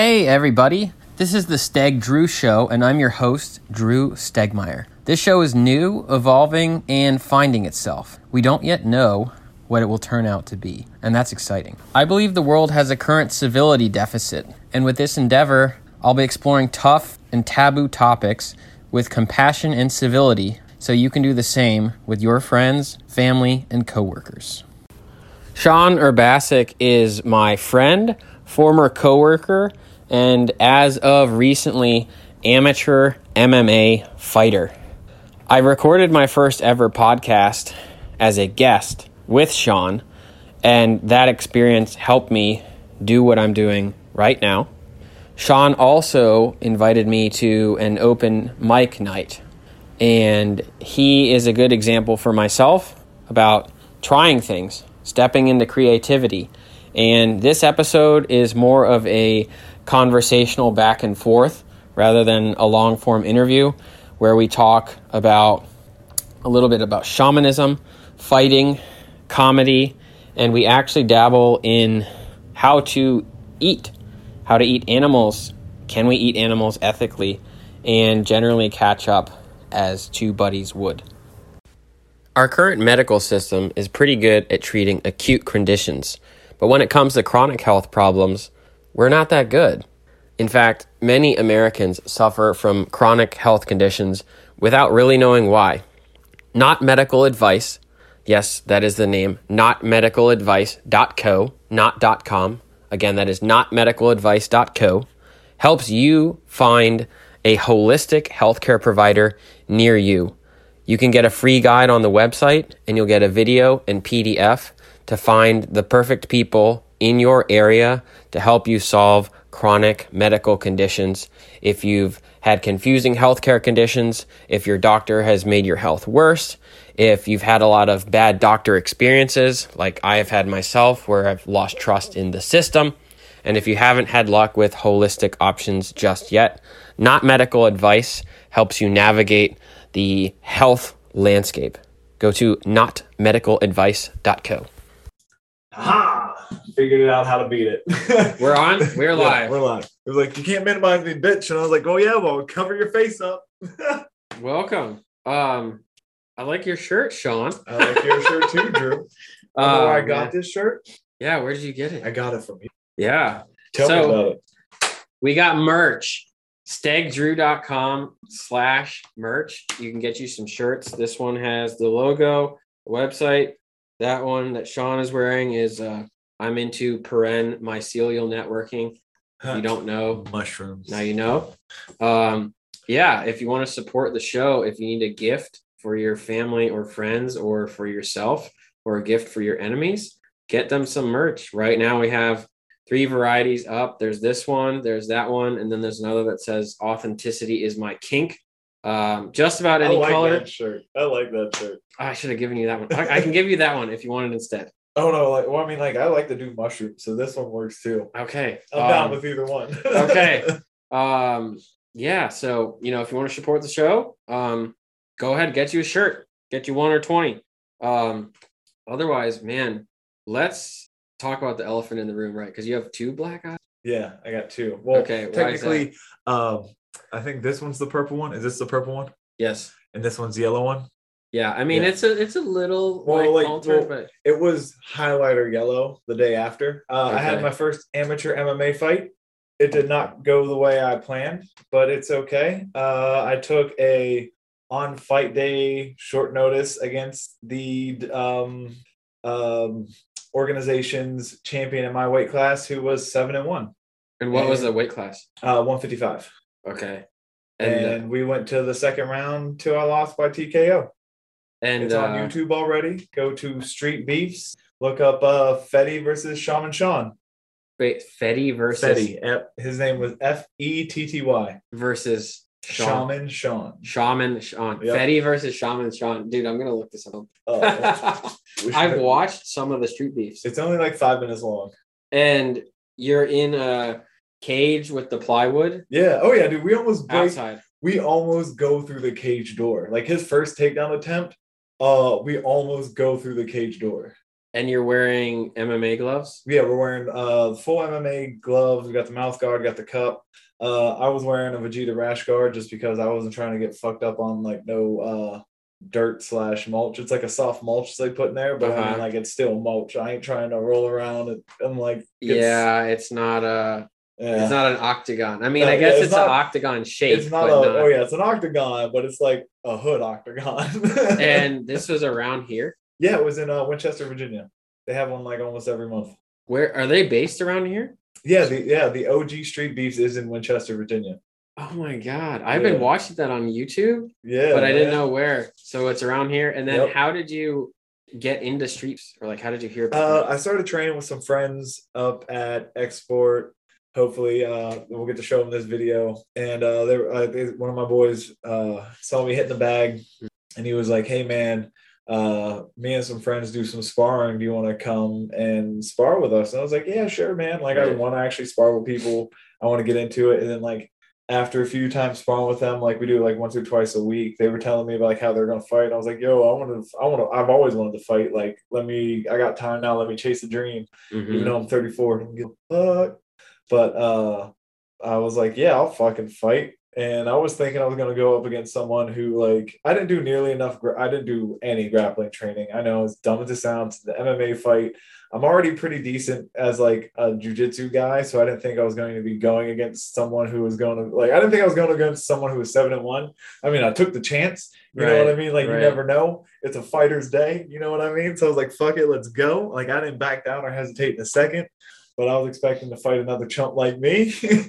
Hey, everybody. This is the Steg Drew Show, and I'm your host, Drew Stegmeyer. This show is new, evolving, and finding itself. We don't yet know what it will turn out to be, and that's exciting. I believe the world has a current civility deficit, and with this endeavor, I'll be exploring tough and taboo topics with compassion and civility so you can do the same with your friends, family, and coworkers. Sean Urbassik is my friend, former coworker, and as of recently, amateur MMA fighter. I recorded my first ever podcast as a guest with Sean, and that experience helped me do what I'm doing right now. Sean also invited me to an open mic night, and he is a good example for myself about trying things, stepping into creativity. And this episode is more of a conversational back and forth rather than a long form interview where we talk about a little bit about shamanism, fighting, comedy, and we actually dabble in how to eat, how to eat animals. Can we eat animals ethically? And generally catch up as two buddies would. Our current medical system is pretty good at treating acute conditions, but when it comes to chronic health problems, we're not that good. In fact, many Americans suffer from chronic health conditions without really knowing why. Not medical advice, yes, that is the name, notmedicaladvice.co, not .com. Again, that is notmedicaladvice.co. Helps you find a holistic healthcare provider near you. You can get a free guide on the website and you'll get a video and PDF to find the perfect people in your area to help you solve chronic medical conditions. If you've had confusing healthcare conditions, if your doctor has made your health worse, if you've had a lot of bad doctor experiences, like I have had myself, where I've lost trust in the system, and if you haven't had luck with holistic options just yet, not medical advice helps you navigate the health landscape. Go to notmedicaladvice.co. Ha! Figured it out how to beat it. We're on? We're Yeah, live. we're live. It was like, you can't minimize me, bitch. And I was like, oh, yeah, well, cover your face up. Welcome. Um, I like your shirt, Sean. I like your shirt too, Drew. I know where I got yeah. this shirt. Yeah, where did you get it? I got it from you. yeah. Tell So- me about it. We got merch. Stegdrew.com slash merch. You can get you some shirts. This one has the logo, the website. That one that Sean is wearing is uh I'm into paren mycelial networking. You don't know, mushrooms. now you know. Um, yeah, if you want to support the show, if you need a gift for your family or friends or for yourself or a gift for your enemies, get them some merch. Right now we have three varieties up. There's this one, there's that one, and then there's another that says authenticity is my kink. Um, just about I any like color. that shirt. I like that shirt. I should have given you that one. I, I can give you that one if you want it instead. Oh no, like well, I mean, like I like to do mushrooms, so this one works too. Okay. I'm down um, with either one. okay. um yeah so you know if you want to support the show um go ahead get you a shirt get you one or 20 um otherwise man let's talk about the elephant in the room right because you have two black eyes yeah, I got two. Well, Okay, why is that? technically, um, I think this one's the purple one. Is this the purple one? yes And this one's the yellow one. Yeah i mean Yeah. it's a it's a little Well, like, altered, well, but It was highlighter yellow the day after. Uh, I had my first amateur MMA fight. It did not go the way I planned, but it's okay. Uh, I took a on fight day short notice against the um, um, organization's champion in my weight class, who was seven and one, and what was the weight class uh, one fifty five, okay and, and uh, we went to the second round till I lost by TKO. And It's on uh, YouTube already. Go to Street Beefs. Look up uh Fetty versus Shaman Sean. wait fetty versus Fetty. F- His name was F E T T Y. versus Sean. Shaman Sean. Shaman Sean. Yep. Fetty versus Shaman Sean. Dude, I'm gonna look this up. Should- I've watched some of the street beefs. It's only like five minutes long. And you're in a cage with the plywood Yeah. Oh yeah, dude. We almost break. outside. We almost go through the cage door. Like his first takedown attempt. Uh, we almost go through the cage door. And you're wearing MMA gloves? Yeah, we're wearing uh full MMA gloves. We got the mouth guard, got the cup. Uh, I was wearing a Vegeta rash guard just because I wasn't trying to get fucked up on like no uh dirt slash mulch. It's like a soft mulch they put in there, but I Uh-huh. mean like it's still mulch. I ain't trying to roll around and, and like get- Yeah, it's not a yeah. it's not an octagon. I mean, No, I yeah, guess it's it's, not- an octagon shape. it's not a not- oh yeah, it's an octagon, but it's like a hood octagon. And this was around here. yeah, it was in uh, Winchester, Virginia. They have one like almost every month. Where are they based around here? Yeah, the yeah the OG Street Beefs is in Winchester, Virginia. Oh my god. I've Yeah. been watching that on YouTube, Yeah, but I didn't know where. So it's around here. And then Yep. how did you get into streets? Or like how did you hear about Uh. I started training with some friends up at Export. Hopefully, uh, we'll get to show them this video. And uh, they, uh, they, one of my boys uh, saw me hitting the bag, and he was like, "Hey, man, uh, me and some friends do some sparring. Do you want to come and spar with us?" And I was like, "Yeah, sure, man. Like, I want to actually spar with people. I want to get into it." And then like after a few times sparring with them, like we do like once or twice a week, they were telling me about like how they're gonna fight. And I was like, yo, I want to, I want to, I've always wanted to fight. Like, let me, I got time now. Let me chase the dream. Mhm. Even though I'm 34, I don't give a fuck. But uh, I was like, yeah, I'll fucking fight. And I was thinking I was gonna go up against someone who like I didn't do nearly enough. Gra- I didn't do any grappling training. I know it's dumb as it sounds. The MMA fight. I'm already pretty decent as like a jujitsu guy, so I didn't think I was going to be going against someone who was going to like. I didn't think I was going against someone who was seven and one. I mean, I took the chance. You know what I mean? Like right. you never know. It's a fighter's day. You know what I mean? So I was like, "Fuck it, let's go." Like I didn't back down or hesitate in a second, but I was expecting to fight another chump like me.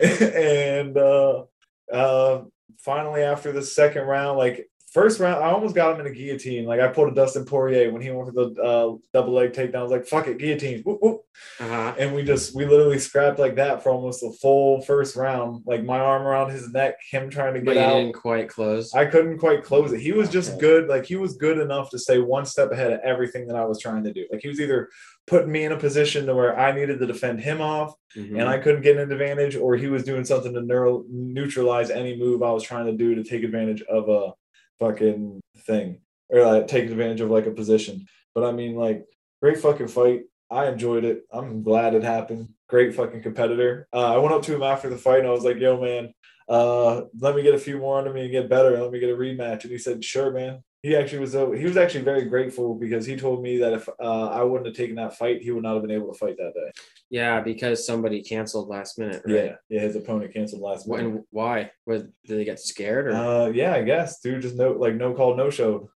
and uh, uh, finally, after the second round, like first round, I almost got him in a guillotine. Like I pulled a Dustin Poirier when he went for the uh, double leg takedown. I was like, "Fuck it, guillotine!" Whoop, whoop. Uh-huh. And we just we literally scrapped like that for almost the full first round. Like my arm around his neck, him trying to get you out. didn't quite close. I couldn't quite close it. He was just good. Like he was good enough to stay one step ahead of everything that I was trying to do. Like he was either putting me in a position to where I needed to defend him off Mhm. and I couldn't get an advantage, or he was doing something to neuro- neutralize any move I was trying to do to take advantage of a fucking thing or like take advantage of like a position. But I mean, like, great fucking fight. I enjoyed it. I'm glad it happened. Great fucking competitor. Uh, I went up to him after the fight and I was like, yo, man, uh, let me get a few more under me and get better. Let me get a rematch. And he said, sure, man. He actually was uh, he was actually very grateful because he told me that if uh, I wouldn't have taken that fight, he would not have been able to fight that day. yeah, because somebody canceled last minute, right? Yeah, yeah. His opponent canceled last minute. And why? Was, did they get scared or? Uh, yeah, I guess, dude. Just no, like no call, no show.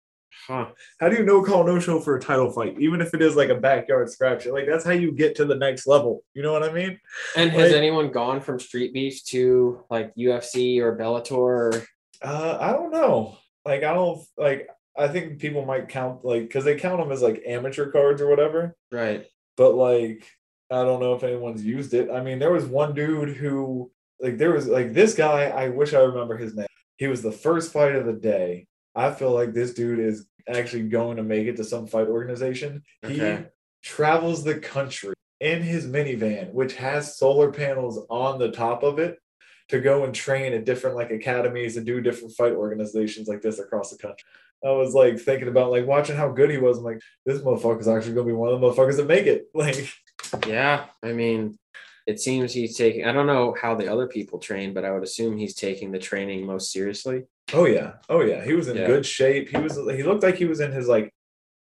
huh. How do you no call, no show for a title fight, even if it is like a backyard scratch? Like that's how you get to the next level. You know what I mean? And has anyone gone from street beef to like UFC or Bellator? Or, Uh, I don't know. Like I don't like. I think people might count like because they count them as like amateur cards or whatever. right. But like, I don't know if anyone's used it. I mean, there was one dude who like there was like this guy. I wish I remember his name. He was the first fight of the day. I feel like this dude is actually going to make it to some fight organization. He travels the country in his minivan, which has solar panels on the top of it, to go and train at different like academies and do different fight organizations like this across the country. I was like thinking about like watching how good he was. I'm like, this motherfucker's actually gonna be one of the motherfuckers that make it. Like, Yeah. I mean, it seems he's taking. I don't know how the other people train, but I would assume he's taking the training most seriously. oh yeah, oh yeah, he was in Yeah. good shape. He was he looked like he was in his like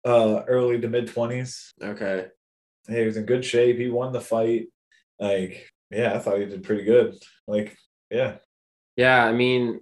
uh early to mid twenties. Okay. He was in good shape. He won the fight. Like, yeah, I thought he did pretty good. Like, yeah. Yeah. I mean,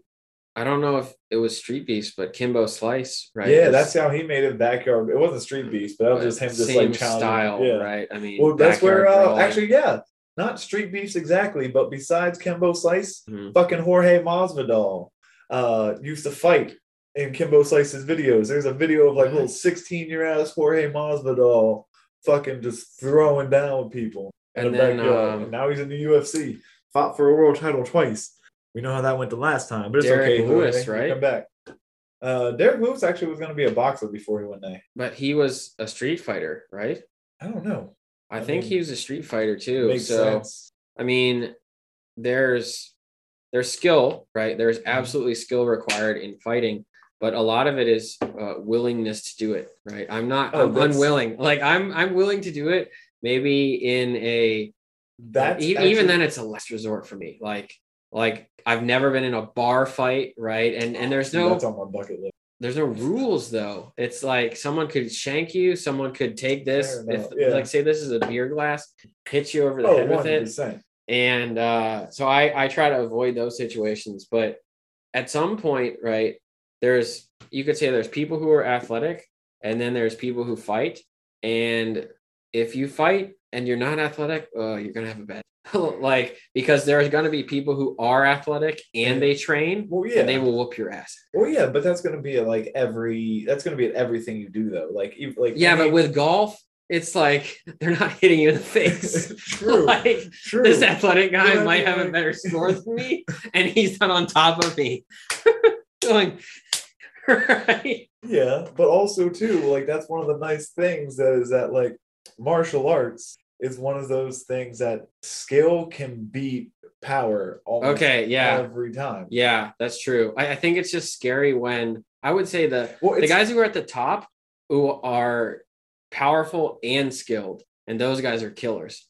I don't know if it was Street Beefs, but Kimbo Slice, right? Yeah, was- that's how he made it backyard. It wasn't Street Beefs, but that was just him just like style, yeah. right? I mean, Well, that's where uh, actually, yeah, not Street Beefs exactly, but besides Kimbo Slice, Mhm. fucking Jorge Masvidal uh used to fight in Kimbo Slice's videos. There's a video of like little 16 year ass Jorge Masvidal fucking just throwing down with people And the then, um, and now he's in the UFC. Fought for a world title twice. We know how that went the last time, but it's Derrick okay. Lewis, right? Come back. Uh, Derrick Lewis actually was going to be a boxer before he went there. but he was a street fighter, right? I don't know. I, I think mean, he was a street fighter too. So sense. I mean, there's there's skill, right? There's Mm-hmm. absolutely skill required in fighting, but a lot of it is uh, willingness to do it. Right? I'm not. Oh, I'm unwilling. Like I'm. I'm willing to do it. Maybe in a. Even, actually- even then, it's a last resort for me. Like. Like I've never been in a bar fight, right? And and there's no that's on my bucket list. there's no rules though. It's like someone could shank you, someone could take this, if yeah. like say this is a beer glass, hit you over the Oh, head with it. 100%. And uh so I I try to avoid those situations, but at some point, right, there's you could say there's people who are athletic and then there's people who fight. And if you fight and you're not athletic, uh, you're gonna have a bad like because there's gonna be people who are athletic and they train Well, yeah. and they will whoop your ass. Well, yeah, but that's gonna be at like every. That's gonna be at everything you do, though. Like, like Yeah, any- but with golf, it's like they're not hitting you in the face. true, like true. this athletic guy Yeah, might have a better score than me, and he's not on top of me. Going right. Yeah, but also too, like that's one of the nice things that is that like martial arts is one of those things that skill can beat power Okay, yeah. every time. Yeah, that's true. I, I think it's just scary when I would say the Well, the guys who are at the top who are powerful and skilled, and those guys are killers.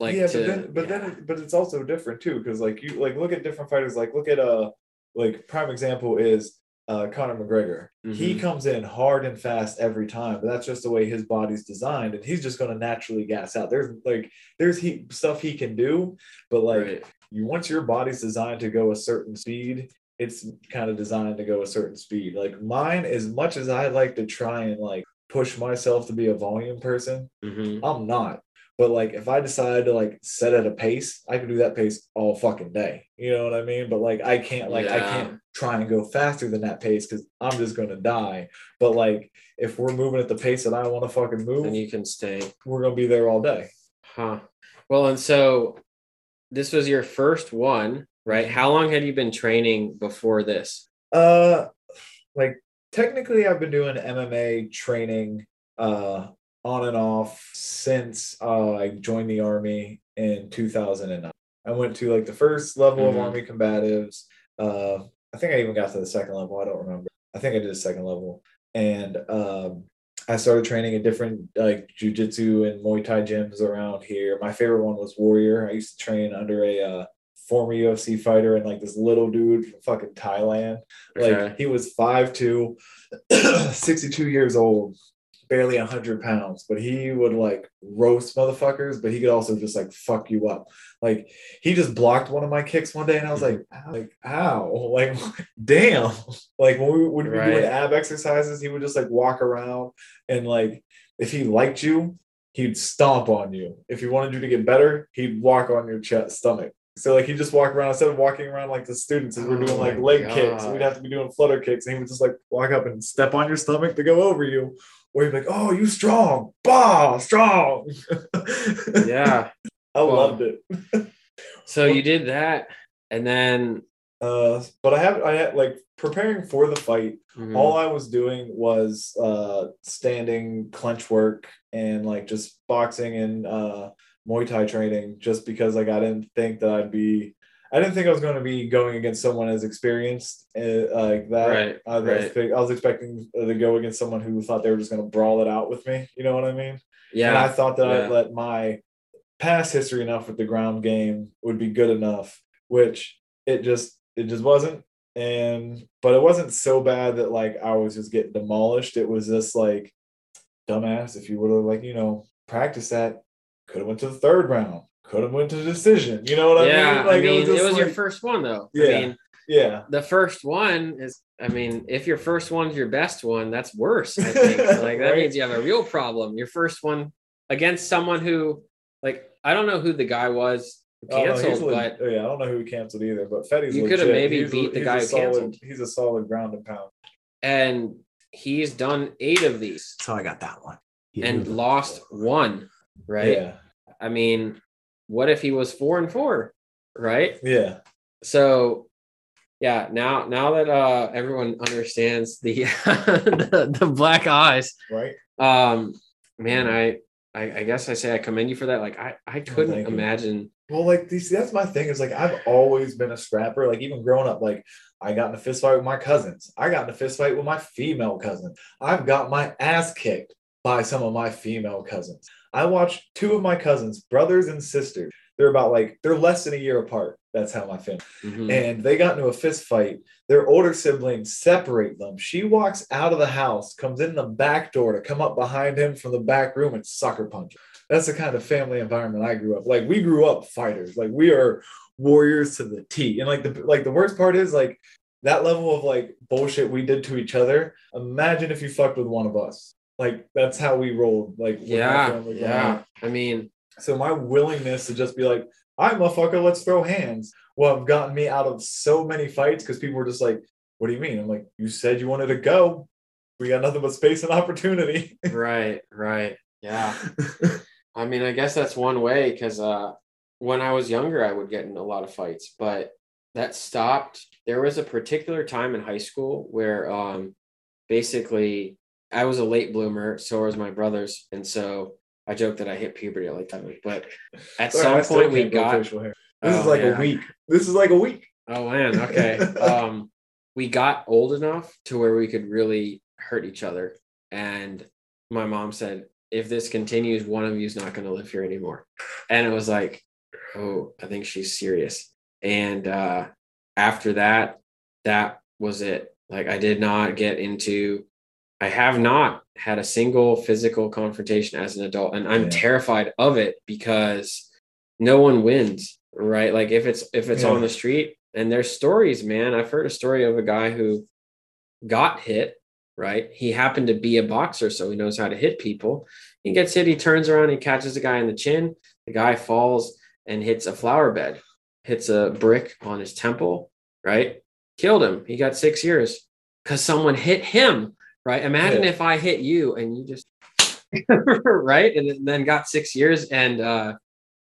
Like yeah, to- but then but yeah. then it, but it's also different too because like you like look at different fighters like look at a like prime example is uh Conor McGregor. He Mhm. comes in hard and fast every time, but that's just the way his body's designed, and he's just going to naturally gas out. There's like there's he stuff he can do, but like Right. you once your body's designed to go a certain speed, it's kind of designed to go a certain speed. Like mine, as much as I like to try and like push myself to be a volume person, Mhm. I'm not. But like if I decide to like set at a pace, I can do that pace all fucking day. You know what I mean? But like I can't like I can't try and go faster than that pace because I'm just gonna die. But like if we're moving at the pace that I want to fucking move, Then you can stay. we're gonna be there all day. Huh. Well, and so this was your first one, right? How long had you been training before this? Uh, like technically, I've been doing MMA training uh on and off since uh, I joined the army in 2009. I went to like the first level Mhm. of army combatives. Uh, I think I even got to the second level. I don't remember. I think I did a second level, and um, I started training at different like jujitsu and Muay Thai gyms around here. My favorite one was Warrior. I used to train under a uh, former UFC fighter and like this little dude from fucking Thailand. Like he was 5'2, 62 years old, barely 100 pounds, but he would like roast motherfuckers, but he could also just like fuck you up. Like he just blocked one of my kicks one day and I was like, "Ow," like, how? Like, damn. Like when we would be Right. doing ab exercises, he would just like walk around and like if he liked you, he'd stomp on you. If he wanted you to get better, he'd walk on your chest, stomach. So like he just walk around instead of walking around like the students and we're Oh doing like oh my leg kicks. We'd have to be doing flutter kicks, and he would just like walk up and step on your stomach to go over you. He'd be like, "Oh, you strong, bah, strong." Yeah. I Well, loved it. So you did that, and then Uh, but I have I had like preparing for the fight. Mhm. All I was doing was uh standing clench work and like just boxing and uh Muay Thai training just because like I didn't think that I'd be I didn't think I was going to be going against someone as experienced uh, like that. Right, I, was right. I was expecting to go against someone who thought they were just going to brawl it out with me. You know what I mean? Yeah. And I thought that yeah. I'd let my past history enough with the ground game would be good enough, which it just it just wasn't. And but it wasn't so bad that like I was just getting demolished. It was just like dumbass. If you would have like you know practiced that, could have went to the third round. Could have went to the decision. You know what I mean? Like I mean, it was, just your like- first one though. Yeah. I mean, yeah. the first one is. I mean, if your first one's your best one, that's worse. I think like that Right. means you have a real problem. Your first one against someone who, like, I don't know who the guy was who Oh, no, canceled, but oh, yeah, I don't know who he canceled either, but Fetty's You could have maybe He's a- beat the guy who solid, canceled. He's a solid ground and pound. and he's done eight of these So I got that one. and lost one. Right. Yeah. I mean, what if he was four and four? Right. Yeah. So yeah, now now that uh everyone understands the the, the black eyes, Right. um man, I, I I guess I say I commend you for that. Like I I couldn't thank you. imagine Well, like these, that's my thing. Is like I've always been a scrapper. Like even growing up, like I got in a fist fight with my cousins. I got in a fist fight with my female cousin. I've got my ass kicked by some of my female cousins. I watched two of my cousins, brothers and sisters. They're about like they're less than a year apart. That's how my family. Mhm. And they got into a fist fight. Their older siblings separate them. She walks out of the house, comes in the back door to come up behind him from the back room and sucker punch. him. That's the kind of family environment I grew up. Like we grew up fighters. Like we are warriors to the T. And like the like the worst part is like that level of like bullshit we did to each other. Imagine if you fucked with one of us. Like that's how we rolled. Like yeah, yeah. I mean, So my willingness to just be like, "I motherfucker, let's throw hands," will have gotten me out of so many fights because people were just like, "What do you mean?" I'm like, "You said you wanted to go. We got nothing but space and opportunity." right, right. Yeah. I mean, I guess that's one way because uh, when I was younger, I would get in a lot of fights, but that stopped. There was a particular time in high school where um, basically I was a late bloomer, so was my brothers. And so I joke that I hit puberty at like 10, but at some point we got. facial hair. This is Oh, like yeah. a week. This is like a week. Oh man, okay. um, we got old enough to where we could really hurt each other, and my mom said, "If this continues, one of you is not going to live here anymore." And it was like, "Oh, I think she's serious." And uh, after that, that was it. Like I did not get into. I have not had a single physical confrontation as an adult, and I'm Yeah. terrified of it because no one wins right? Like if it's if it's Yeah. on the street and there's stories man. I've heard a story of a guy who got hit right? He happened to be a boxer so he knows how to hit people. He gets hit he turns around he catches the guy in the chin. The guy falls and hits a flower bed hits a brick on his temple right? Killed him. He got six years because someone hit him right imagine Yeah. if i hit you and you just right and then got six years and uh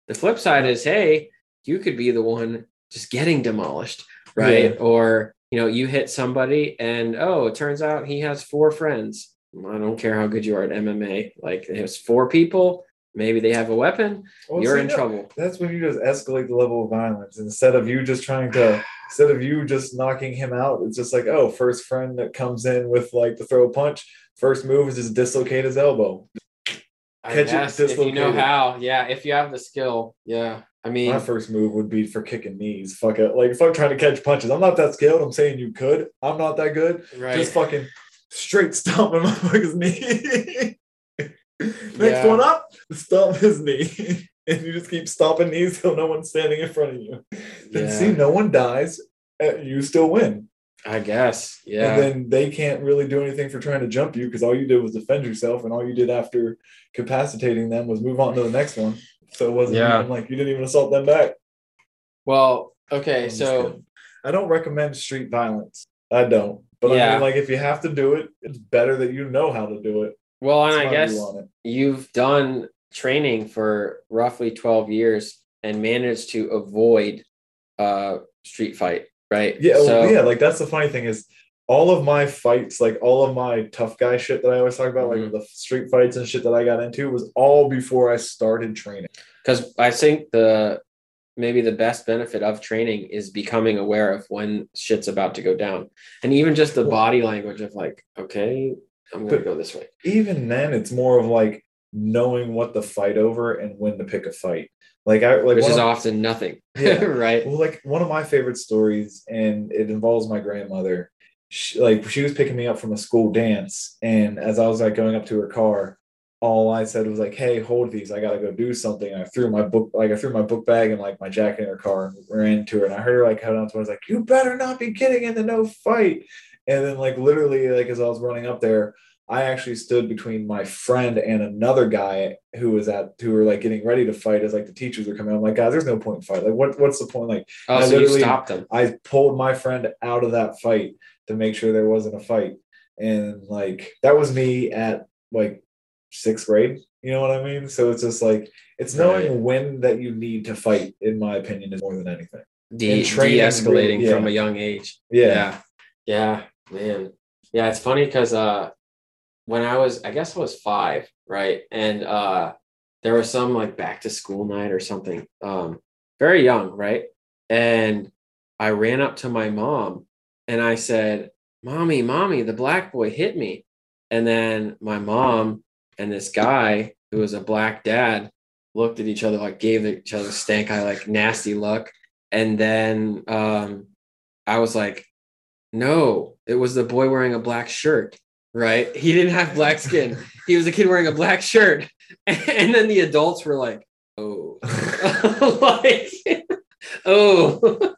the flip side is, hey, you could be the one just getting demolished, right? Yeah. Or, you know, you hit somebody and oh, it turns out he has four friends. I don't care how good you are at MMA. Like there's four people, maybe they have a weapon, Well, you're see, in no, trouble. That's when you just escalate the level of violence instead of you just trying to instead of you just knocking him out. It's just like, oh, first friend that comes in with like the throw a punch. First move is just dislocate his elbow. I Catch it guess if you know how. Yeah, if you have the skill. Yeah. I mean, My first move would be for kicking knees. Fuck it. Like fuck trying to catch punches. I'm not that skilled. I'm saying you could. I'm not that good. right. Just fucking straight stomp him motherfucker's knee. Next Yeah. one up, stomp his knee. and you just keep stomping knees till no one's standing in front of you. Then Yeah. see, no one dies. uh, You still win. I guess. Yeah. And then they can't really do anything for trying to jump you because all you did was defend yourself, and all you did after capacitating them was move on to the next one. So it wasn't Yeah. even like you didn't even assault them back. well, okay. I'm So kidding. I don't recommend street violence. I don't. But I mean, like if you have to do it, it's better that you know how to do it. well, and That's I my guess view you've done training for roughly 12 years and managed to avoid a street fight, right? Yeah, So, yeah. Like that's the funny thing is, all of my fights, like all of my tough guy shit that I always talk about, Mhm. like the street fights and shit that I got into, was all before I started training. because I think the maybe the best benefit of training is becoming aware of when shit's about to go down. And even just the body language of like, okay, I'm gonna But- go this way. Even then, it's more of like knowing what to fight over and when to pick a fight. Like I like Which is of- often nothing. Yeah. right. Well, like one of my favorite stories, and it involves my grandmother. She, like she was picking me up from a school dance, and as I was like going up to her car, all I said was like, "Hey, hold these. I gotta go do something." And I threw my book, like I threw my book bag and like my jacket in her car, and ran to her. And I heard her like hold on to. her. I was like, "You better not be getting into no fight." And then like literally like as I was running up there, I actually stood between my friend and another guy who was at who were like getting ready to fight as like the teachers were coming. I'm like, guys, there's no point in fight. Like, what what's the point? Like, Oh, I so you literally- stopped them. I pulled my friend out of that fight to make sure there wasn't a fight. And like that was me at like sixth grade. You know what I mean? So it's just like it's knowing Right. when that you need to fight, in my opinion, is more than anything. De- de-escalating really- from a young age. Yeah. yeah. Yeah, man. Yeah, it's funny because uh when I was I guess I was five, right? And uh there was some like back to school night or something. Um very young, right? And I ran up to my mom and I said, Mommy, mommy, the black boy hit me. And then my mom and this guy who was a black dad looked at each other like gave each other stank eye like nasty look and then um i was like no it was the boy wearing a black shirt right he didn't have black skin he was a kid wearing a black shirt and then the adults were like oh like oh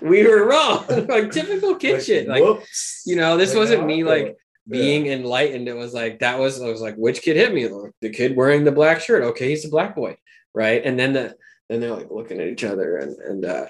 we were wrong like typical kid Like, shit like whoops. you know this Like, wasn't me like being enlightened. It was like that was I was like, which kid hit me? Like, the kid wearing the black shirt. Okay, he's a black boy, right? And then the then they're like looking at each other and and uh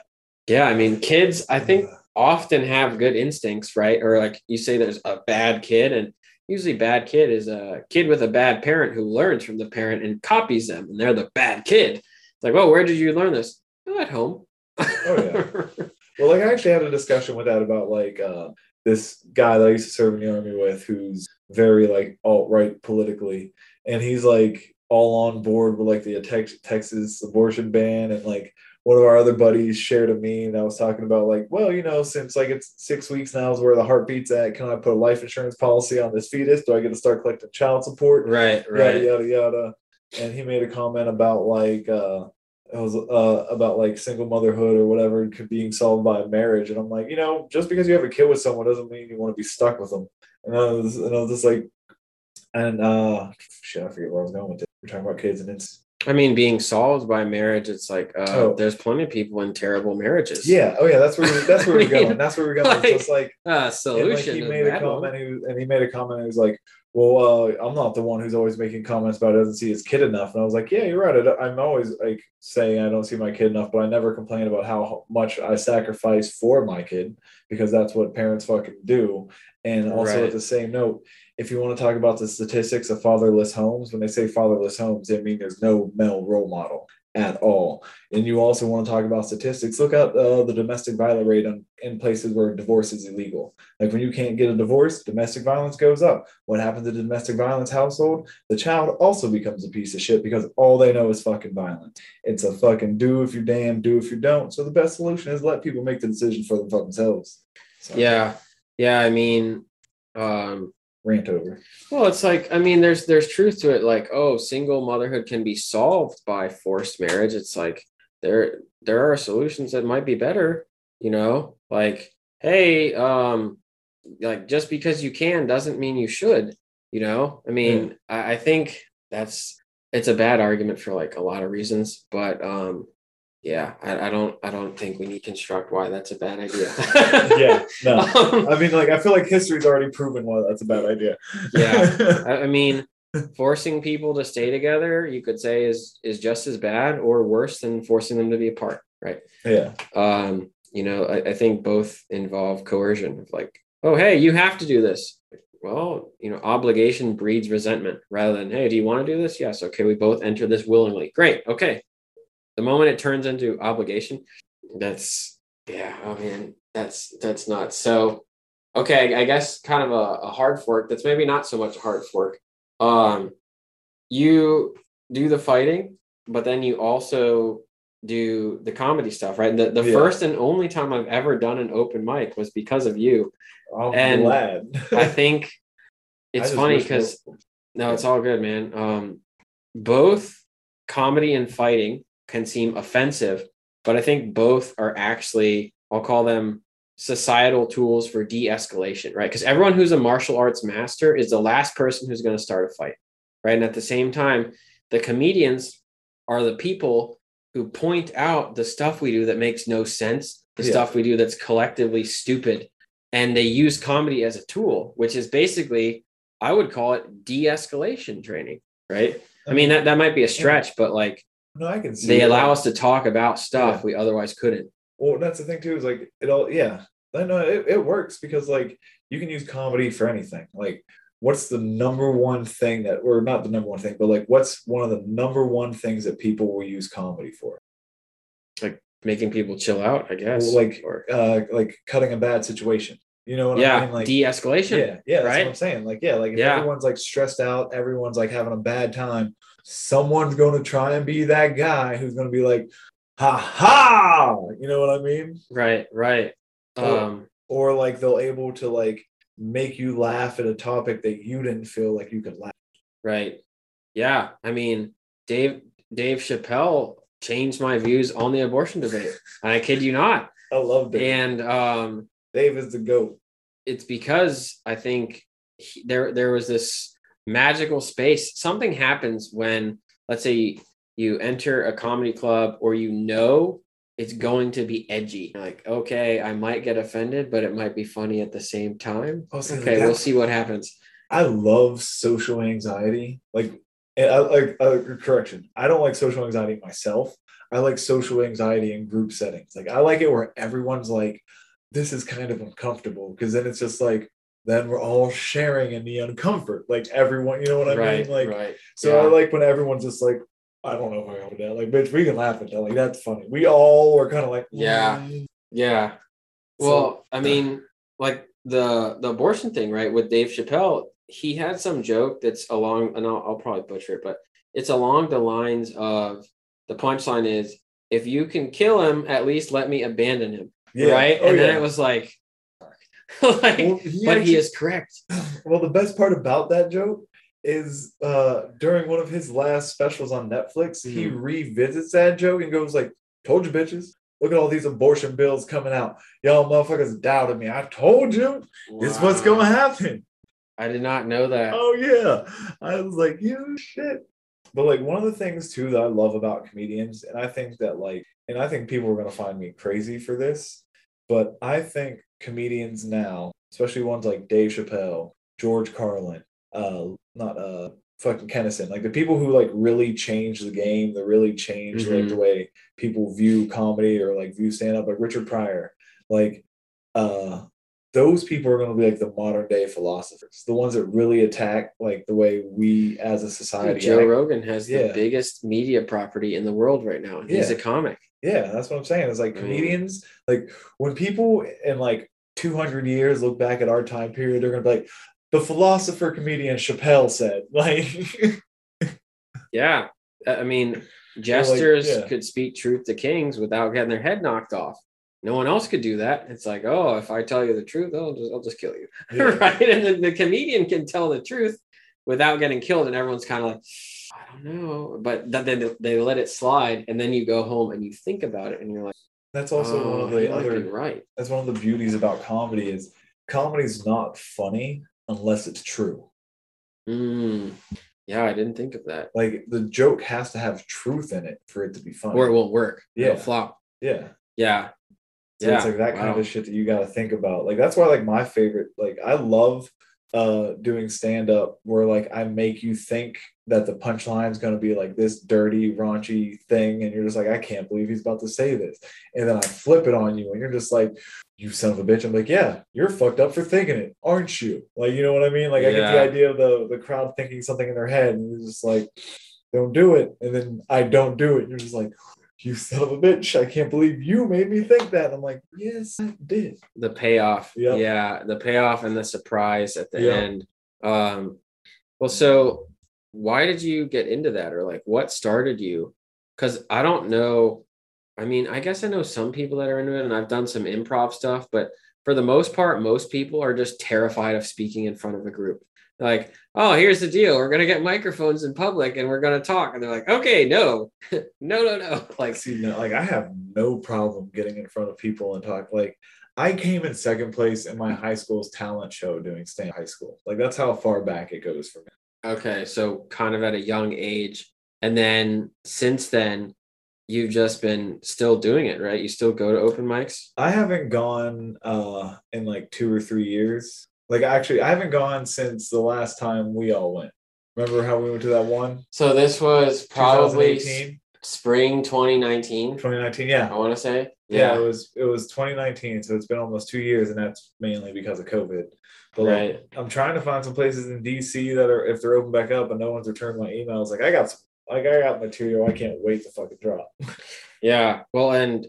yeah, I mean, kids I think often have good instincts, right? Or like you say, there's a bad kid, and usually bad kid is a kid with a bad parent who learns from the parent and copies them, and they're the bad kid. It's like, well where did you learn this? Oh, at home. Oh, yeah. Well, like I actually had a discussion with that about like uh, this guy that I used to serve in the army with, who's very like alt right politically, and he's like all on board with like the Tex- Texas abortion ban, and like one of our other buddies shared a meme that was talking about like, well, you know, since like it's six weeks now is where the heartbeat's at, can I put a life insurance policy on this fetus? Do I get to start collecting child support? right, yada right. yada yada. And he made a comment about like uh it was uh about like single motherhood or whatever could being solved by marriage. And I'm like, you know, just because you have a kid with someone doesn't mean you want to be stuck with them. And I was and I was just like and uh shit, I forget where I was going with it. We're talking about kids and it's I mean, being solved by marriage, it's like uh, Oh. there's plenty of people in terrible marriages. yeah, oh yeah, that's where we, that's where we're going. That's where we're going. like, it's just like Uh, and like he made a one. comment he was, and he made a comment he was like well uh, i'm not the one who's always making comments about doesn't see his kid enough and i was like yeah you're right I, I'm always like saying i don't see my kid enough but i never complain about how much i sacrifice for my kid because that's what parents fucking do and also Right. at the same note if you want to talk about the statistics of fatherless homes when they say fatherless homes they mean there's no male role model at all and you also want to talk about statistics look at uh, the domestic violence rate on, in places where divorce is illegal like when you can't get a divorce, domestic violence goes up. What happens in a domestic violence household? The child also becomes a piece of shit because all they know is fucking violence. It's a fucking do if you damn, do if you don't. So the best solution is let people make the decision for themselves. So, Yeah, yeah. I mean, um, Rant over. well, it's like I mean, there's there's truth to it. Like, oh, single motherhood can be solved by forced marriage. It's like there there are solutions that might be better. You know, like hey, um, like just because you can doesn't mean you should. You know, I mean, I, I think that's it's a bad argument for like a lot of reasons, but um, yeah, I, I don't I don't think we need construct why that's a bad idea. Yeah, no. Um, I mean, like, I feel like history's already proven why that's a bad idea. Yeah. I, I mean, forcing people to stay together, you could say, is is just as bad or worse than forcing them to be apart, right? yeah. Um, you know, I, I think both involve coercion of like, oh, hey, you have to do this. Well, you know, obligation breeds resentment rather than, hey, do you want to do this? Yes. Okay, we both enter this willingly. Great. Okay. The moment it turns into obligation, that's yeah, oh man, that's that's not so okay, I guess kind of a, a hard fork. That's maybe not so much a hard fork. Um, you do the fighting, but then you also do the comedy stuff, right? The the Yeah. first and only time I've ever done an open mic was because of you. I'm And glad. I think it's just funny because no, it's all good, man. Um, both comedy and fighting can seem offensive, but I think both are actually, I'll call them societal tools for de escalation, right? Because everyone who's a martial arts master is the last person who's going to start a fight, right? And at the same time, the comedians are the people who point out the stuff we do that makes no sense, the Yeah. stuff we do that's collectively stupid. And they use comedy as a tool, which is basically I would call it de-escalation training, right? I mean that that might be a stretch, but like no, I can see they it. allow us to talk about stuff Yeah. we otherwise couldn't. Well, that's the thing too. Is like it all. Yeah, I know it, it works because like you can use comedy for anything. Like, what's the number one thing that, or not the number one thing, but like, what's one of the number one things that people will use comedy for? Like making people chill out, I guess. Well, like, or uh, like cutting a bad situation. You know what I yeah, mean? Like, de-escalation. yeah, yeah, that's right? what I'm saying. Like, yeah, like if Yeah. everyone's like stressed out, everyone's like having a bad time. Someone's going to try and be that guy who's going to be like, ha ha. You know what I mean? Right, right. Or- Um, Or like they'll able to like make you laugh at a topic that you didn't feel like you could laugh. right. Yeah. I mean, Dave Dave Chappelle changed my views on the abortion debate. I kid you not. I love Dave. And um Dave is the goat. it's because I think he, there there was this magical space. Something happens when, let's say, you enter a comedy club or you know it's going to be edgy. Like, okay, I might get offended, but it might be funny at the same time. Okay, that- we'll see what happens. I love social anxiety. Like, I like uh, correction. I don't like social anxiety myself. I like social anxiety in group settings. Like, I like it where everyone's like, "This is kind of uncomfortable," because then it's just like, then we're all sharing in the uncomfort. Like everyone, you know what I right, mean? Like, right. so I like when everyone's just like, "I don't know if I got that." Like, bitch, we can laugh at that. Like, that's funny. We all were kind of like, Yeah. "Mm." Yeah. So- Well, I mean, like the the abortion thing, right? With Dave Chappelle, he had some joke that's along, and I'll, I'll probably butcher it, but it's along the lines of the punchline is, "If you can kill him, at least let me abandon him." yeah. Right? Oh, and then yeah. it was like, like, Well, he but actually- he is correct. Well, the best part about that joke is uh during one of his last specials on Netflix, he Mhm. revisits that joke and goes like, "Told you, bitches. Look at all these abortion bills coming out. Y'all motherfuckers doubted me. I told you. This what's gonna happen." I did not know that. Oh yeah. I was like, "You shit." But like one of the things too that I love about comedians, and I think that like, and I think people are gonna find me crazy for this, but I think comedians now, especially ones like Dave Chappelle, George Carlin, uh, not uh, fucking Kinison, like the people who like really change the game, that really change like Mhm. the way people view comedy or like view stand up, like Richard Pryor, like uh those people are going to be like the modern day philosophers, the ones that really attack like the way we as a society. Joe act. Rogan has the biggest media property in the world right now. He's Yeah. a comic. Yeah, that's what I'm saying. It's like Mm. comedians, like when people in like 200 years look back at our time period, they're gonna be like, the philosopher comedian Chappelle said, like, Yeah. I mean, jesters yeah. could speak truth to kings without getting their head knocked off. No one else could do that. It's like, oh, if I tell you the truth, I'll just, I'll just kill you. Yeah. right. And the, the comedian can tell the truth without getting killed. And everyone's kind of like, I don't know. But then they, they let it slide. And then you go home and you think about it and you're like, that's also one oh, of the other. right. That's one of the beauties about comedy is comedy's not funny unless it's true. Mm. Yeah, I didn't think of that. Like the joke has to have truth in it for it to be funny. Or it won't work. It'll Yeah. flop. yeah. Yeah. So yeah. it's like that kind Wow. of shit that you got to think about. Like that's why like my favorite like I love uh doing stand up where like I make you think that the punchline is going to be like this dirty raunchy thing and you're just like I can't believe he's about to say this. And then I flip it on you and you're just like you son of a bitch. I'm like, yeah, you're fucked up for thinking it, aren't you? Like, you know what I mean? Like, I get the idea of the the crowd thinking something in their head, and you're just like, don't do it. And then I don't do it. And you're just like, you son of a bitch. I can't believe you made me think that. And I'm like, yes, I did. the payoff Yep. yeah the payoff and the surprise at the Yep. end um well so why did you get into that or like what started you because i don't know i mean i guess i know some people that are into it and i've done some improv stuff but for the most part most people are just terrified of speaking in front of a group like oh here's the deal we're going to get microphones in public and we're going to talk and they're like okay no no no no like See, no, like I have no problem getting in front of people and talk. Like I came in second place in my high school's talent show doing stand high school. Like that's how far back it goes for me. Okay, so kind of at a young age. And then since then, you've just been still doing it, right? You still go to open mics? I haven't gone uh in like two or three years. Like actually, I haven't gone since the last time we all went. Remember how we went to that one? So this was probably 2018, spring 2019, 2019. yeah. I want to say. yeah, Yeah, It was it was 2019, so it's been almost two years, and that's mainly because of COVID. But like, right. I'm trying to find some places in DC that are if they're open back up, and no one's returned my emails. Like I got some, like I got material. I can't wait to fucking drop. Yeah. Well, and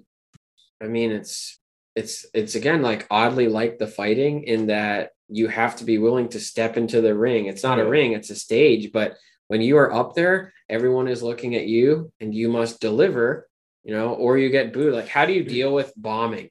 I mean, it's it's it's again like oddly like the fighting in that you have to be willing to step into the ring. It's not a ring; it's a stage. But when you are up there, everyone is looking at you, and you must deliver you know, or you get booed. Like, how do you deal with bombing?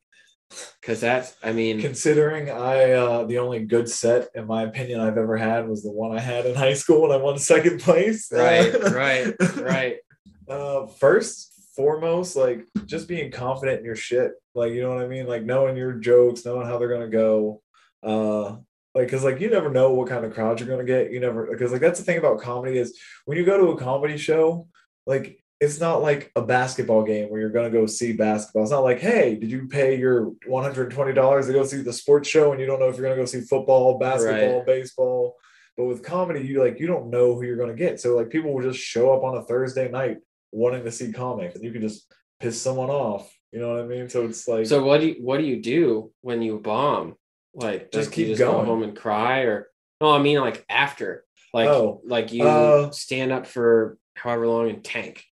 Because that's, I mean, Considering I uh the only good set in my opinion I've ever had was the one I had in high school when I won second place. right, right, right. Uh first foremost, like just being confident in your shit. Like you know what I mean? Like knowing your jokes, knowing how they're gonna go. Uh like because like you never know what kind of crowd you're gonna get. You never because like that's the thing about comedy is when you go to a comedy show, like it's not like a basketball game where you're gonna go see basketball. It's not like, hey, did you pay your $120 to go see the sports show and you don't know if you're gonna go see football, basketball, baseball. But with comedy, you like you don't know who you're gonna get. So like people will just show up on a Thursday night wanting to see comics and you can just piss someone off. You know what I mean? So it's like So what do you what do you do when you bomb? Like Just like, you keep go going. home and cry, or no? I mean like after, like Oh, like you uh, stand up for however long and tank.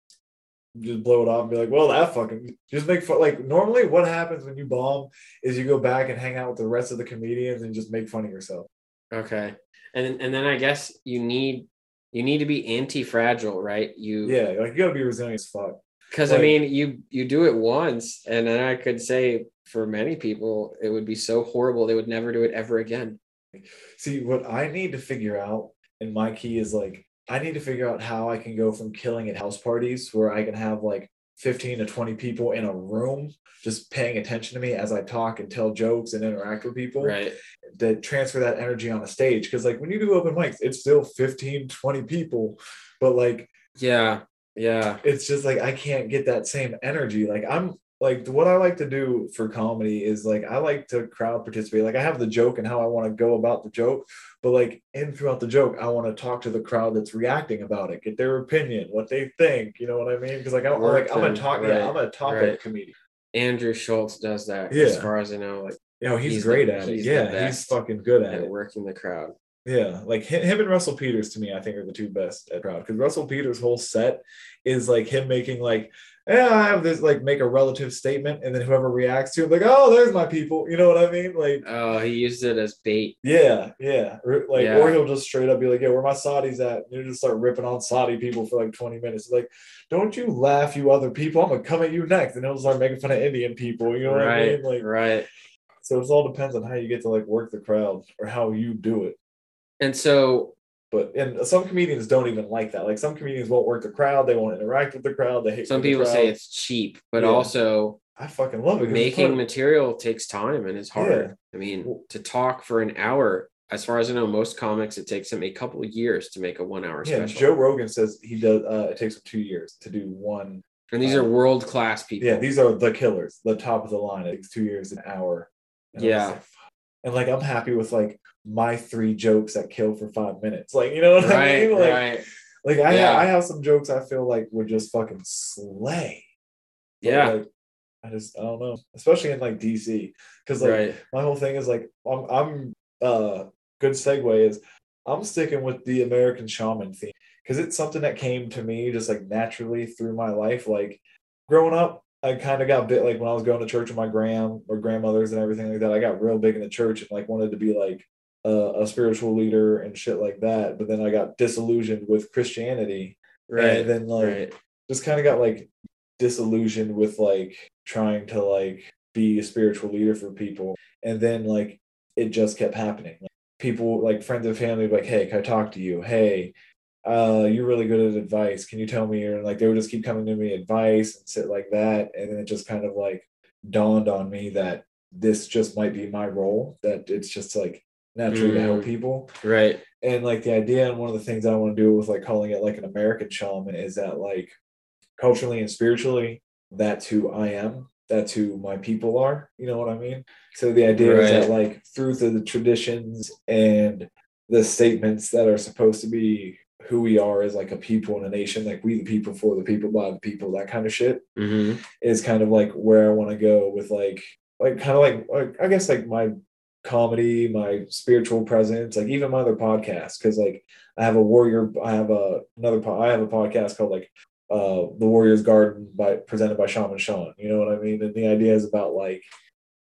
just blow it off and be like, well, that fucking just make fun. Like normally, what happens when you bomb is you go back and hang out with the rest of the comedians and just make fun of yourself. Okay, and and then I guess you need you need to be anti-fragile, right? You Yeah, like you gotta be resilient as fuck. Because I mean you you do it once, and then I could say for many people it would be so horrible they would never do it ever again. See, what I need to figure out, and my key is like, I need to figure out how I can go from killing at house parties where I can have like 15 to 20 people in a room just paying attention to me as I talk and tell jokes and interact with people. Right. that transfer that energy on a stage because like when you do open mics it's still 15 20 people but like Yeah. Yeah. it's just like i can't get that same energy like i'm like what i like to do for comedy is like i like to crowd participate like i have the joke and how i want to go about the joke but like in throughout the joke i want to talk to the crowd that's reacting about it get their opinion what they think you know what i mean because like, I, Work like i'm a talk right, yeah i'm a talkative right. comedian Andrew Schulz does that yeah. as far as I know, like you know he's, He's the- great at it yeah he's fucking good at at it working the crowd. Yeah, like him, and Russell Peters to me, I think are the two best at crowd because Russell Peters' whole set is like him making like, yeah, I have this like make a relative statement, and then whoever reacts to him like, oh, there's my people, you know what I mean? Like, Oh, he used it as bait. yeah, yeah, like, Yeah. or he'll just straight up be like, yeah, where my Saudis at? And he'll just start ripping on Saudi people for like 20 minutes. Like, don't you laugh, you other people? I'm gonna come at you next, and he'll start making fun of Indian people. You know what I mean? Like, right. so it all depends on how you get to like work the crowd or how you do it. And so But and some comedians don't even like that. Like some comedians won't work the crowd, they won't interact with the crowd. They hate some people say it's cheap, but Yeah. also I fucking love it. making material takes time and it's hard. Yeah. I mean, to talk for an hour, as far as I know, most comics it takes them a couple of years to make a one hour yeah, special. Joe Rogan says he does. Uh, it takes him two years to do one. and these are world class people. Yeah, these are the killers, the top of the line. It takes two years an hour. And Yeah. like, and like I'm happy with like my three jokes that kill for five minutes. Like you know what I mean? Like, right. like I Yeah. I have some jokes I feel like would just fucking slay. But, Yeah. like, I just I don't know, especially in like DC, because like right. my whole thing is like I'm I'm uh good segue is I'm sticking with the American shaman theme because it's something that came to me just like naturally through my life. Like growing up, I kind of got bit like when I was going to church with my gram or grandmothers and everything like that. I got real big in the church and like wanted to be like a, a spiritual leader and shit like that. But then I got disillusioned with Christianity Right. and then like right. just kind of got like disillusioned with like trying to like be a spiritual leader for people and then like it just kept happening like, people like friends and family like hey can i talk to you hey uh you're really good at advice can you tell me or like they would just keep coming to me advice and sit like that and then it just kind of like dawned on me that this just might be my role that it's just like naturally to help Mm. people Right. and like the idea and one of the things I want to do with like calling it like an American shaman is that like culturally and spiritually, that's who I am. That's who my people are. You know what I mean? So the idea is that like through the traditions and the statements that are supposed to be who we are as like a people and a nation, like we the people for the people by the people, that kind of shit hmm is kind of like where I want to go with like like kind of like, like I guess like my comedy, my spiritual presence, like even my other podcasts because like I have a warrior, I have a another po- I have a podcast called like uh the Warrior's Garden by presented by Shaman Sean. You know what I mean? And the idea is about like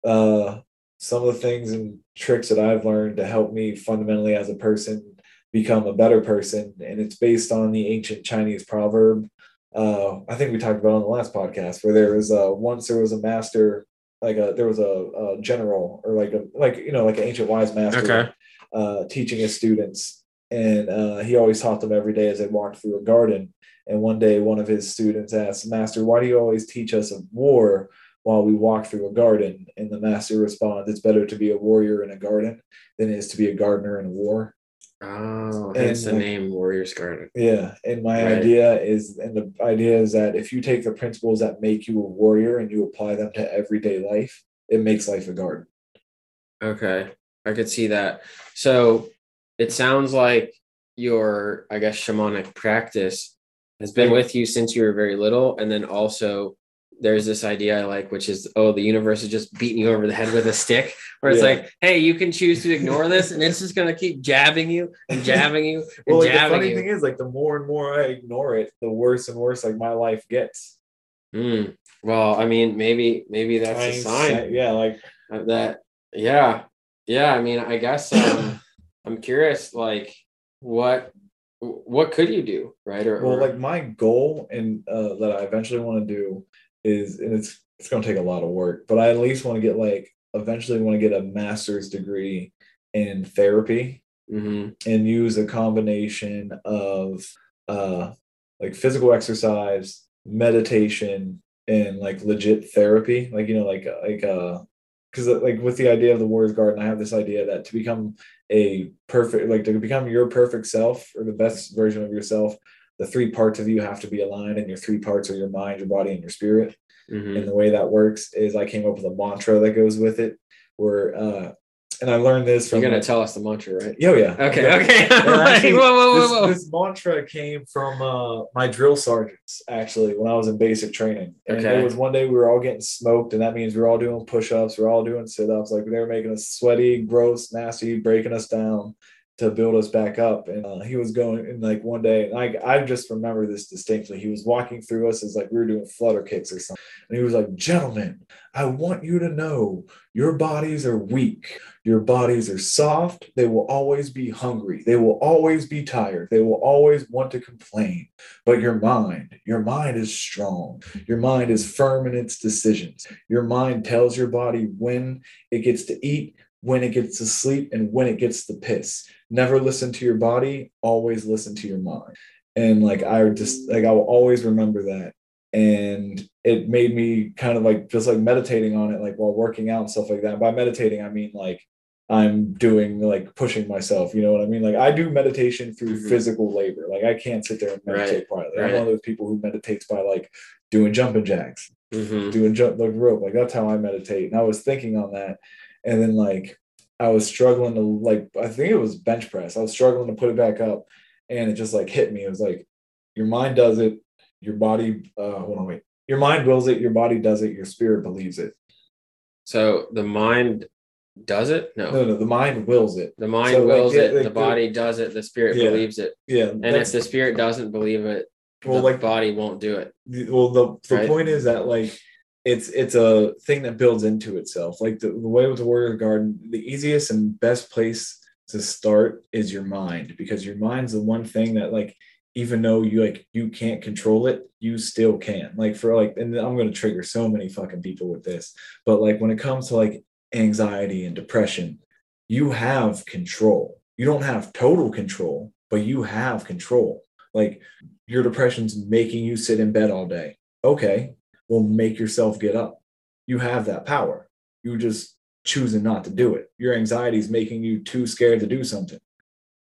uh some of the things and tricks that I've learned to help me fundamentally as a person become a better person and it's based on the ancient Chinese proverb uh, I think we talked about on the last podcast where there was uh, once there was a master, like a there was a, a general or like a like you know like an ancient wise master Okay. uh, teaching his students, and uh, he always taught them every day as they walked through a garden. And one day, one of his students asked, "Master, why do you always teach us of war while we walk through a garden?" And the master responds, "It's better to be a warrior in a garden than it is to be a gardener in a war." Oh, And, hence the name Warriors Garden. Yeah, and my Right. idea is, and the idea is that if you take the principles that make you a warrior and you apply them to everyday life, it makes life a garden. Okay, I could see that. So it sounds like your, I guess, shamanic practice has been mm. with you since you were very little, and then also there's this idea I like, which is, oh, the universe is just beating you over the head with a stick, where it's Yeah. like, hey, you can choose to ignore this, and it's just gonna keep jabbing you and jabbing you and Well, like, the funny you. thing is, like the more and more I ignore it, the worse and worse like my life gets. Mm. Well, I mean, maybe maybe that's I a sign. Yeah, like that yeah yeah i mean i guess um i'm curious like what what could you do right or, well, or- like my goal and uh, that I eventually want to do is, and it's it's going to take a lot of work, but I at least want to get like eventually want to get a master's degree in therapy Mhm. and use a combination of uh like physical exercise meditation and like legit therapy like you know like like uh because like with the idea of the warriors garden i have this idea that to become a perfect like to become your perfect self or the best version of yourself the three parts of you have to be aligned and your three parts are your mind your body and your spirit Mhm. and the way that works is i came up with a mantra that goes with it where uh and i learned this from you're gonna like- tell us the mantra right oh yeah okay Yeah. okay actually, whoa whoa whoa, this, whoa. this mantra came from uh, my drill sergeants actually when I was in basic training. And Okay. it was one day we were all getting smoked, and that means we are all doing push-ups, we are all doing sit-ups, like they were making us sweaty, gross, nasty, breaking us down to build us back up. And uh, he was going and like one day, and I I just remember this distinctly. He was walking through us as like we were doing flutter kicks or something, and he was like, "Gentlemen, I want you to know your bodies are weak. Your bodies are soft. They will always be hungry. They will always be tired. They will always want to complain. But your mind, your mind is strong. Your mind is firm in its decisions. Your mind tells your body when it gets to eat, when it gets to sleep, and when it gets to piss. Never listen to your body, always listen to your mind. And like, I just like, I will always remember that. And it made me kind of like just like meditating on it like while working out and stuff like that. By meditating i mean like i'm doing like pushing myself you know what i mean? Like i do meditation through Mhm. physical labor. Like i can't sit there and meditate quietly. I'm one of those people who meditates by like doing jumping jacks Mhm. doing jump like rope. Like that's how i meditate. And i was thinking on that and then like i was struggling to like i think it was bench press. I was struggling to put it back up and it just like hit me. It was like your mind does it. Your body uh hold on wait. Your mind wills it. Your body does it. Your spirit believes it. So the mind does it? No, no no the mind wills it. The mind So, like, wills yeah, it. Like the the- body does it. The spirit Yeah. believes it. Yeah and if the spirit doesn't believe it well the like body won't do it. Well the, the Right. point is that like it's it's a thing that builds into itself. Like the, the way with the warrior garden the easiest and best place to start is your mind because your mind's the one thing that like even though you like you can't control it you still can. Like for like and i'm to trigger so many fucking people with this but like when it comes to like anxiety and depression you have control. You don't have total control but you have control. Like your depression's making you sit in bed all day. Okay well make yourself get up. You have that power. You just choosing not to do it. Your anxiety is making you too scared to do something.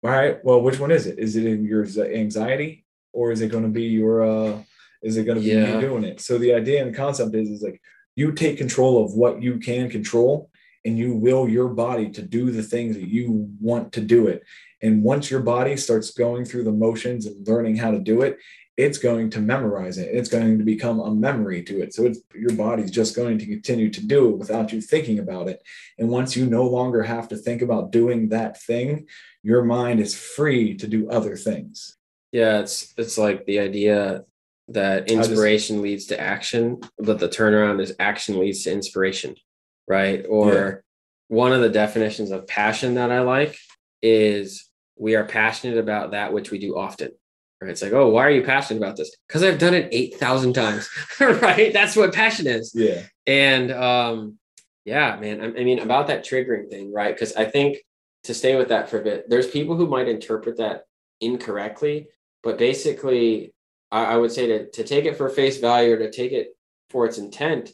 All right well which one is it? Is it in your anxiety or is it going to be your uh is it going to be Yeah. you doing it? So the idea and the concept is is like you take control of what you can control and you will your body to do the things that you want to do it. And once your body starts going through the motions and learning how to do it it's going to memorize it. It's going to become a memory to it. So it's your body's just going to continue to do it without you thinking about it. And once you no longer have to think about doing that thing, your mind is free to do other things. Yeah, it's it's like the idea that just- inspiration leads to action, but the turnaround is action leads to inspiration, right? Or Yeah. one of the definitions of passion that I like is we are passionate about that which we do often, Right? It's like, oh, why are you passionate about this? Because I've done it eight thousand times. right? That's what passion is. Yeah. And um, yeah, man. I, I mean, about that triggering thing, right? Because I think to stay with that for a bit, there's people who might interpret that incorrectly, but basically, I, I would say to to take it for face value or to take it for its intent,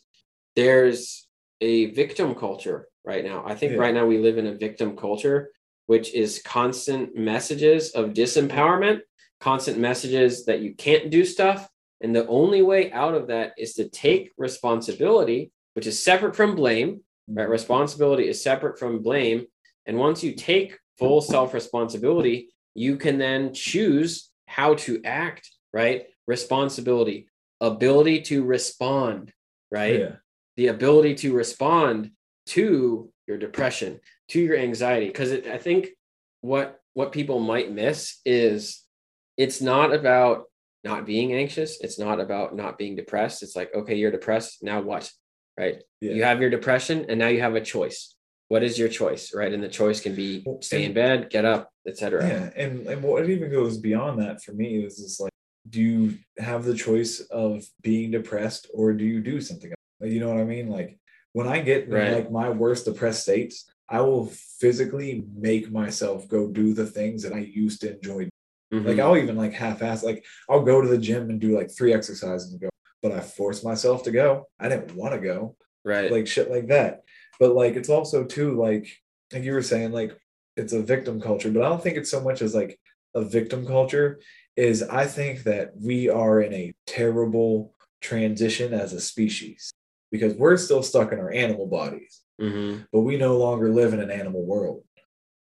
there's a victim culture right now. I think Yeah. right now we live in a victim culture, which is constant messages of disempowerment, constant messages that you can't do stuff. And the only way out of that is to take responsibility, which is separate from blame, right? Mm-hmm. Responsibility is separate from blame. And once you take full self responsibility, you can then choose how to act, right? Responsibility, ability to respond, right? Yeah. the ability to respond to your depression to your anxiety because i think what what people might miss is it's not about not being anxious it's not about not being depressed it's like okay you're depressed now what right Yeah. you have your depression and now you have a choice what is your choice right and the choice can be stay in bed get up etc Yeah, and and what even goes beyond that for me is just like, do you have the choice of being depressed or do you do something? Like, You know what I mean? Like when I get Right. like my worst depressed states, I will physically make myself go do the things that I used to enjoy. Mhm. Like I'll even like half-ass, like I'll go to the gym and do like three exercises and go, but I forced myself to go. I didn't want to go right like shit like that. But like it's also too like like you were saying like it's a victim culture, but I don't think it's so much as like a victim culture is I think that we are in a terrible transition as a species because we're still stuck in our animal bodies, Mhm. but we no longer live in an animal world.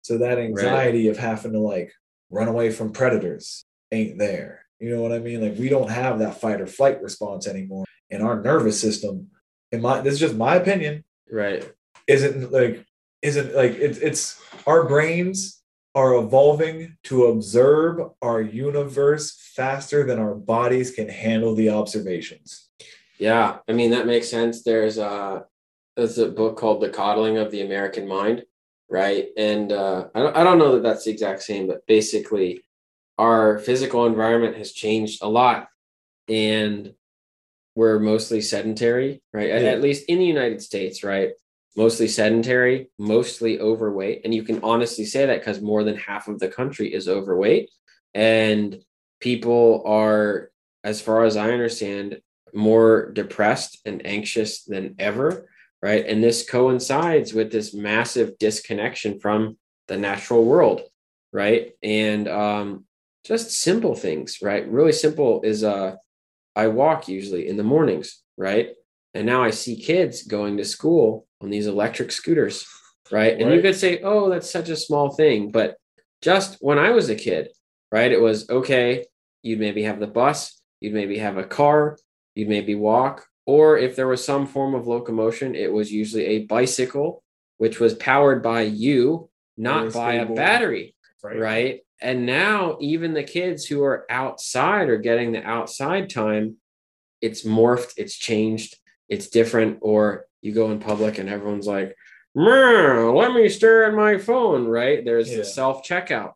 So that anxiety of having to like run away from predators ain't there. You know what I mean? Like we don't have that fight or flight response anymore. And our nervous system, in my this is just my opinion, right isn't like isn't like it's it's our brains are evolving to observe our universe faster than our bodies can handle the observations. Yeah, I mean that makes sense. There's a there's a book called The Coddling of the American Mind, right? And uh, I don't I don't know that that's the exact same, but basically, our physical environment has changed a lot, and we're mostly sedentary, right? At, Yeah. at least in the United States, right? Mostly sedentary, mostly overweight, and you can honestly say that because more than half of the country is overweight, and people are, as far as I understand, more depressed and anxious than ever, right? And this coincides with this massive disconnection from the natural world, right? And um, just simple things, right? Really simple is uh, I walk usually in the mornings, right? And now I see kids going to school on these electric scooters, right? And you could say, oh, that's such a small thing. But just when I was a kid, right, it was okay, you'd maybe have the bus, you'd maybe have a car, you'd maybe walk, or if there was some form of locomotion, it was usually a bicycle, which was powered by you, not by a battery, Right. right? And now even the kids who are outside are getting the outside time. It's morphed, it's changed, it's different. Or you go in public and everyone's like, "Meow, let me stare at my phone, right? There's Yeah. the self checkout.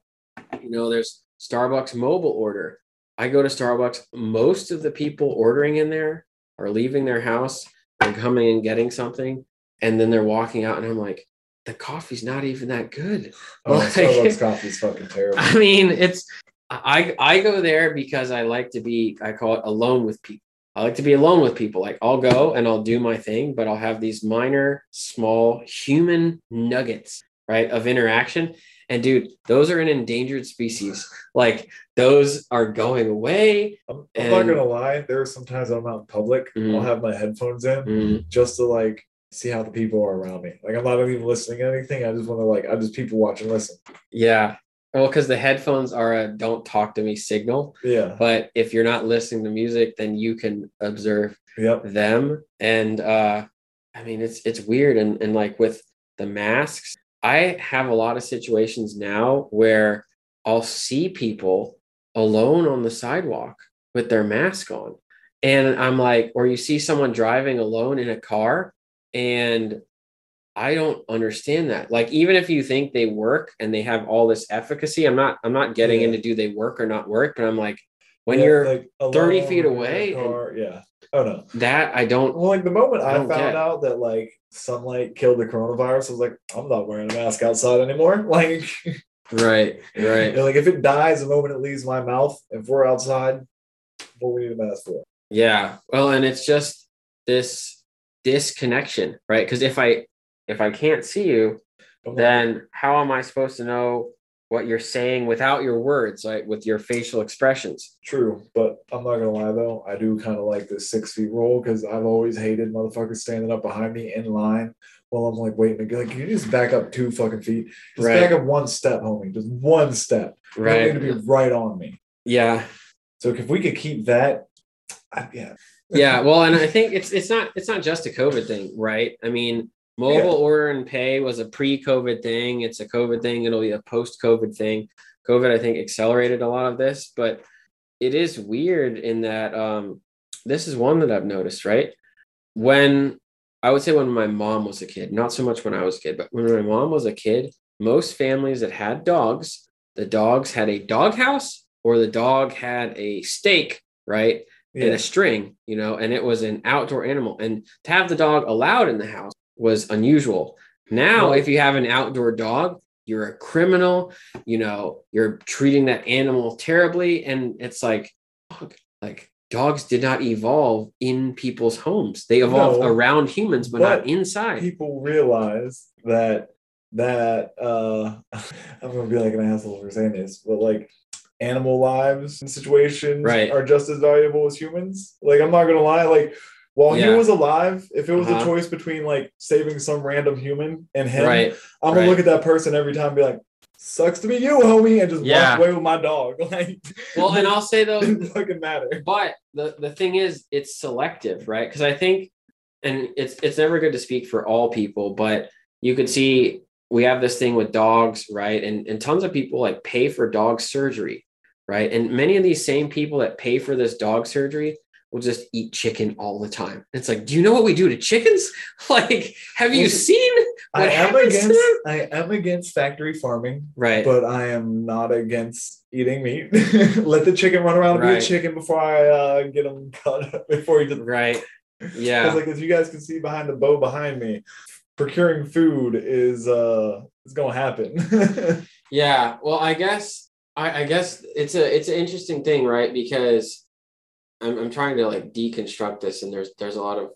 You know, there's Starbucks mobile order. I go to Starbucks. Most of the people ordering in there are leaving their house and coming and getting something, and then they're walking out, and I'm like, the coffee's not even that good. Oh, Like- Starbucks coffee's fucking terrible. I mean, it's I I go there because I like to be I call it alone with people. I like to be alone with people. Like I'll go and I'll do my thing, but I'll have these minor, small human nuggets, right, of interaction. And dude, those are an endangered species. Like those are going away. I'm, I'm not gonna lie. There are sometimes I'm out in public. Mhm. I'll have my headphones in Mm, just to like see how the people are around me. Like I'm not even listening to anything. I just want to like I just people watch and listen. yeah. Well, because the headphones are a don't talk to me signal. Yeah. But if you're not listening to music, then you can observe Yep. them and uh i mean it's it's weird and and like with the masks i have a lot of situations now where i'll see people alone on the sidewalk with their mask on and i'm like or you see someone driving alone in a car and i don't understand that like even if you think they work and they have all this efficacy i'm not i'm not getting Yeah. into do they work or not work but i'm like when Yeah, you're like 30 feet away and- yeah. Oh no. that I don't Well, like the moment I I, found get. out that like sunlight killed the coronavirus, I was like, I'm not wearing a mask outside anymore. Like, right, right. like if it dies the moment it leaves my mouth, if we're outside, what we need a mask for? Yeah. Well, and it's just this disconnection, right? Because if I if I can't see you, then how am I supposed to know what you're saying without your words, like with your facial expressions? True, but I'm not gonna lie though, I do kind of like this six feet rule because I've always hated motherfuckers standing up behind me in line while I'm like waiting to go. Like, can you just back up two fucking feet? Just Right. back up one step, homie. Just one step. You Right. need to be right on me. Yeah. So if we could keep that, I, yeah, Yeah. Well, and I think it's it's not it's not just a COVID thing, right? I mean, mobile Yeah. order and pay was a pre-COVID thing. It's a COVID thing. It'll be a post-COVID thing. COVID, I think, accelerated a lot of this, but it is weird in that um, this is one that I've noticed, right? When I would say when my mom was a kid, not so much when I was a kid, but when my mom was a kid, most families that had dogs, the dogs had a dog house or the dog had a stake, right? and a string, you know, and it was an outdoor animal. And to have the dog allowed in the house was unusual. Now, if you have an outdoor dog, you're a criminal, you know, you're treating that animal terribly. And it's like, like dogs did not evolve in people's homes. They evolved No, around humans, but, not inside. people realize that that uh I'm gonna be like an asshole for saying this, but like animal lives and situations Right. are just as valuable as humans. Like I'm not gonna lie, like while Yeah. he was alive, if it was Uh-huh. a choice between like saving some random human and him, right. I'm gonna right. look at that person every time and be like, sucks to be you, homie, and just Yeah. walk away with my dog. Like Well, and I'll say though, it fucking matter. but the the thing is it's selective right because i think and it's it's never good to speak for all people but you could see we have this thing with dogs right and and tons of people like pay for dog surgery right and many of these same people that pay for this dog surgery will just eat chicken all the time it's like do you know what we do to chickens like have you seen I am to against? I am against factory farming. right but I am not against eating meat. Let the chicken run around and be a chicken before I uh, get them cut up. Before he just right yeah like as you guys can see behind the bow behind me, procuring food is uh is gonna happen. Yeah, well, I guess I, I guess it's a it's an interesting thing, right? Because I'm I'm trying to like deconstruct this, and there's there's a lot of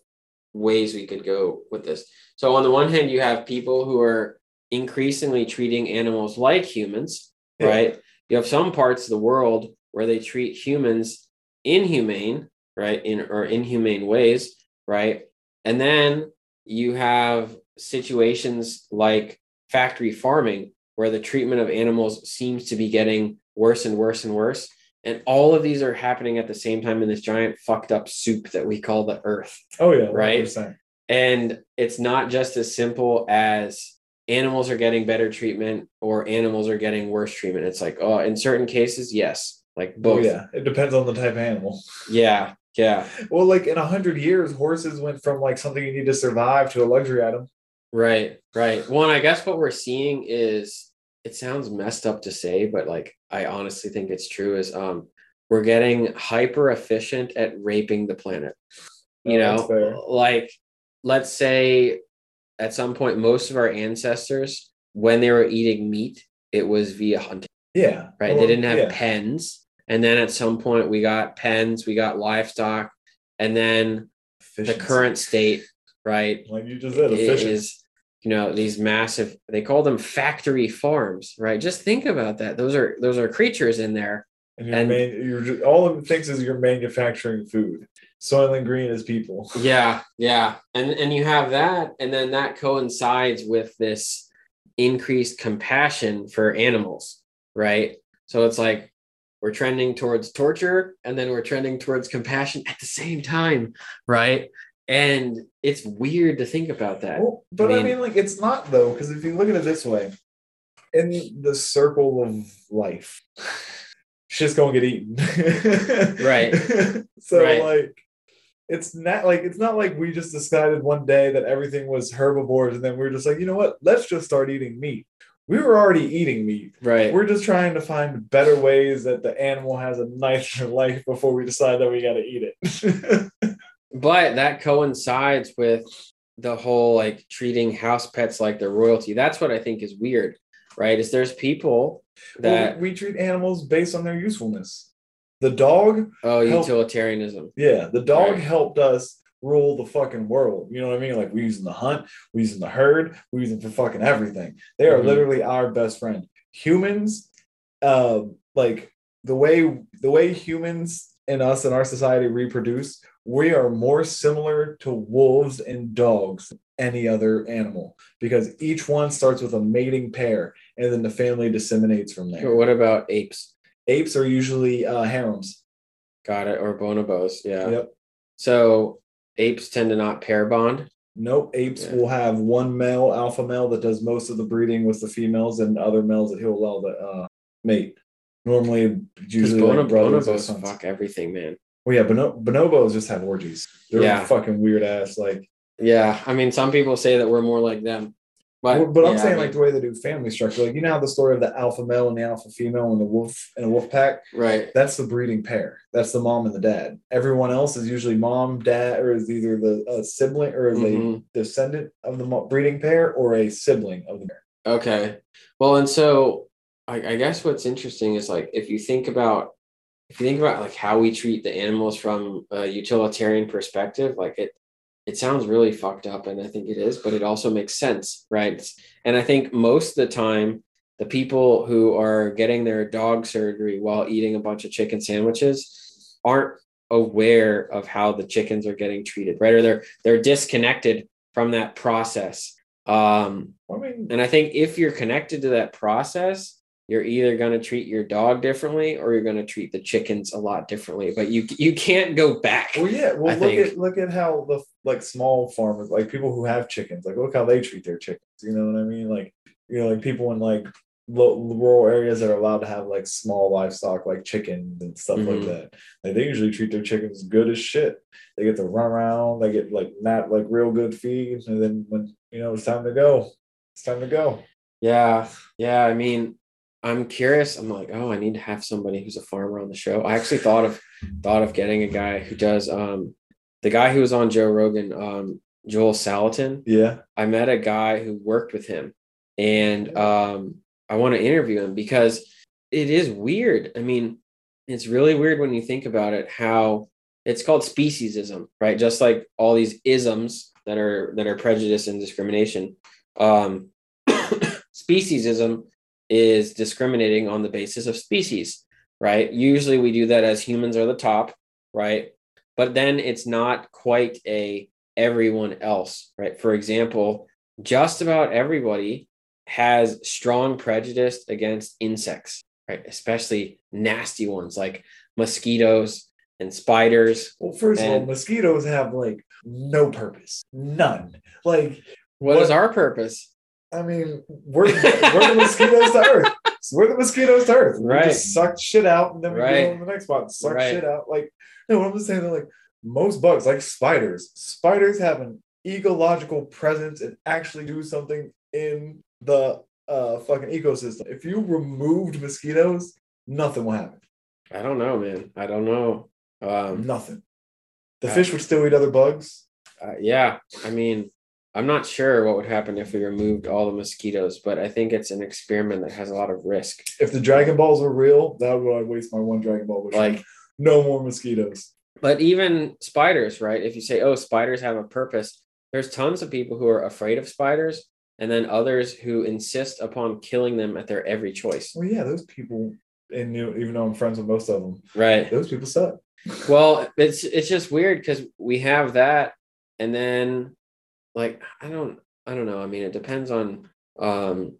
ways we could go with this. So on the one hand, you have people who are increasingly treating animals like humans, Yeah. right? You have some parts of the world where they treat humans inhumane, right? In or inhumane ways, right? And then you have situations like factory farming where the treatment of animals seems to be getting worse and worse and worse. And all of these are happening at the same time in this giant fucked up soup that we call the earth. oh yeah, Right. 100%. And it's not just as simple as animals are getting better treatment or animals are getting worse treatment. It's like, oh, in certain cases, yes, like both. Oh both. yeah, it depends on the type of animal. yeah, yeah, Well, like in a hundred years, horses went from like something you need to survive to a luxury item. right, right. Well, and I guess what we're seeing is it sounds messed up to say, but like I honestly think it's true. Is um we're getting hyper efficient at raping the planet. You Oh, know, like let's say at some point, most of our ancestors, when they were eating meat, it was via hunting. Yeah, right? Well, they didn't have yeah. pens. And then at some point we got pens, we got livestock, and then the current state, right, like you just said, efficient. is you know these massive they call them factory farms, right? Just think about that. Those are those are creatures in there. And you're, And- just, all it thinks is you're manufacturing food. Soylent Green is people. Yeah, yeah. And and you have that, and then that coincides with this increased compassion for animals, right? So it's like we're trending towards torture and then we're trending towards compassion at the same time, right? And it's weird to think about that. Well, but I mean- mean, like, it's not though, because if you look at it this way, in the circle of life, shit's gonna get eaten. Right. so, Right. like, it's not like it's not like we just decided one day that everything was herbivores, and then we were just like, you know what? Let's just start eating meat. we were already eating meat. right. We're just trying to find better ways that the animal has a nicer life before we decide that we got to eat it. but that coincides with the whole like treating house pets like they're royalty. That's what I think is weird, right? Is there's people Well, that we, we treat animals based on their usefulness. The dog, oh help- utilitarianism. yeah, the dog Right. helped us rule the fucking world. You know what I mean? Like we use them to hunt, we use them to herd, we use them for fucking everything. They are Mhm. literally our best friend. Humans, uh, like the way the way humans and us in our society reproduce, we are more similar to wolves and dogs than any other animal because each one starts with a mating pair and then the family disseminates from there. What about apes? Apes are usually uh, harems. Got it. Or bonobos. Yeah. Yep. So apes tend to not pair bond. Nope. Apes Yeah. will have one male alpha male that does most of the breeding with the females, and other males that he'll allow to uh, mate. Normally, usually bono- like brothers bonobos fuck everything, man. Well, yeah, bono- bonobos just have orgies. They're Yeah. fucking weird ass. Like, Yeah. I mean, some people say that we're more like them. But, but, I'm saying I like the way they do family structure. Like, you know how the story of the alpha male and the alpha female and the wolf and a wolf pack. right. That's the breeding pair. That's the mom and the dad. Everyone else is usually mom, dad, or is either the uh, sibling or Mhm. a descendant of the breeding pair or a sibling of the pair. Okay. Well, and so I, I guess what's interesting is like if you think about if you think about like how we treat the animals from a utilitarian perspective, like it it sounds really fucked up, and I think it is, but it also makes sense, right? And I think most of the time, the people who are getting their dog surgery while eating a bunch of chicken sandwiches aren't aware of how the chickens are getting treated, right? Or they're they're disconnected from that process. Um, and I think if you're connected to that process, you're either going to treat your dog differently or you're going to treat the chickens a lot differently. But you you can't go back. Well, yeah. Well, I look think- at look at how the like small farmers, like people who have chickens, like look how they treat their chickens. You know what I mean? Like you know, like people in like lo- rural areas that are allowed to have like small livestock, like chickens and stuff like Mhm. that. Like they usually treat their chickens good as shit. They get to run around. They get like not like real good feed, and then when you know it's time to go, it's time to go. Yeah, yeah. I mean, I'm curious. I'm like, oh, I need to have somebody who's a farmer on the show. I actually thought of thought of getting a guy who does um the guy who was on Joe Rogan, um Joel Salatin. Yeah. I met a guy who worked with him and um, I want to interview him because it is weird. I mean, it's really weird when you think about it how it's called speciesism, right? Just like all these isms that are that are prejudice and discrimination. Um, speciesism is discriminating on the basis of species, right? Usually we do that as humans are the top, right? But then it's not quite a everyone else, right? For example, just about everybody has strong prejudice against insects, right? Especially nasty ones like mosquitoes and spiders. Well, first of all, mosquitoes have like no purpose, none. Like what is our purpose? I mean, we're, we're the mosquitoes to Earth. We're the mosquitoes to Earth. We Right. just suck shit out and then we Right. go on the next spot. Suck Right. shit out. Like, no, what I'm just saying that like most bugs, like spiders, spiders have an ecological presence and actually do something in the uh fucking ecosystem. If you removed mosquitoes, nothing will happen. I don't know, man. I don't know. Um, Nothing. The Uh, fish would still eat other bugs. uh, yeah, I mean, I'm not sure what would happen if we removed all the mosquitoes, but I think it's an experiment that has a lot of risk. If the Dragon Balls were real, that would I'd waste my one Dragon Ball. Wish. Like, no more mosquitoes. but even spiders, right? If you say, oh, spiders have a purpose, there's tons of people who are afraid of spiders, and then others who insist upon killing them at their every choice. Well, yeah, those people, and you know, even though I'm friends with most of them, Right. those people suck. Well, it's it's just weird because we have that, and then like I don't I don't know. I mean, it depends on um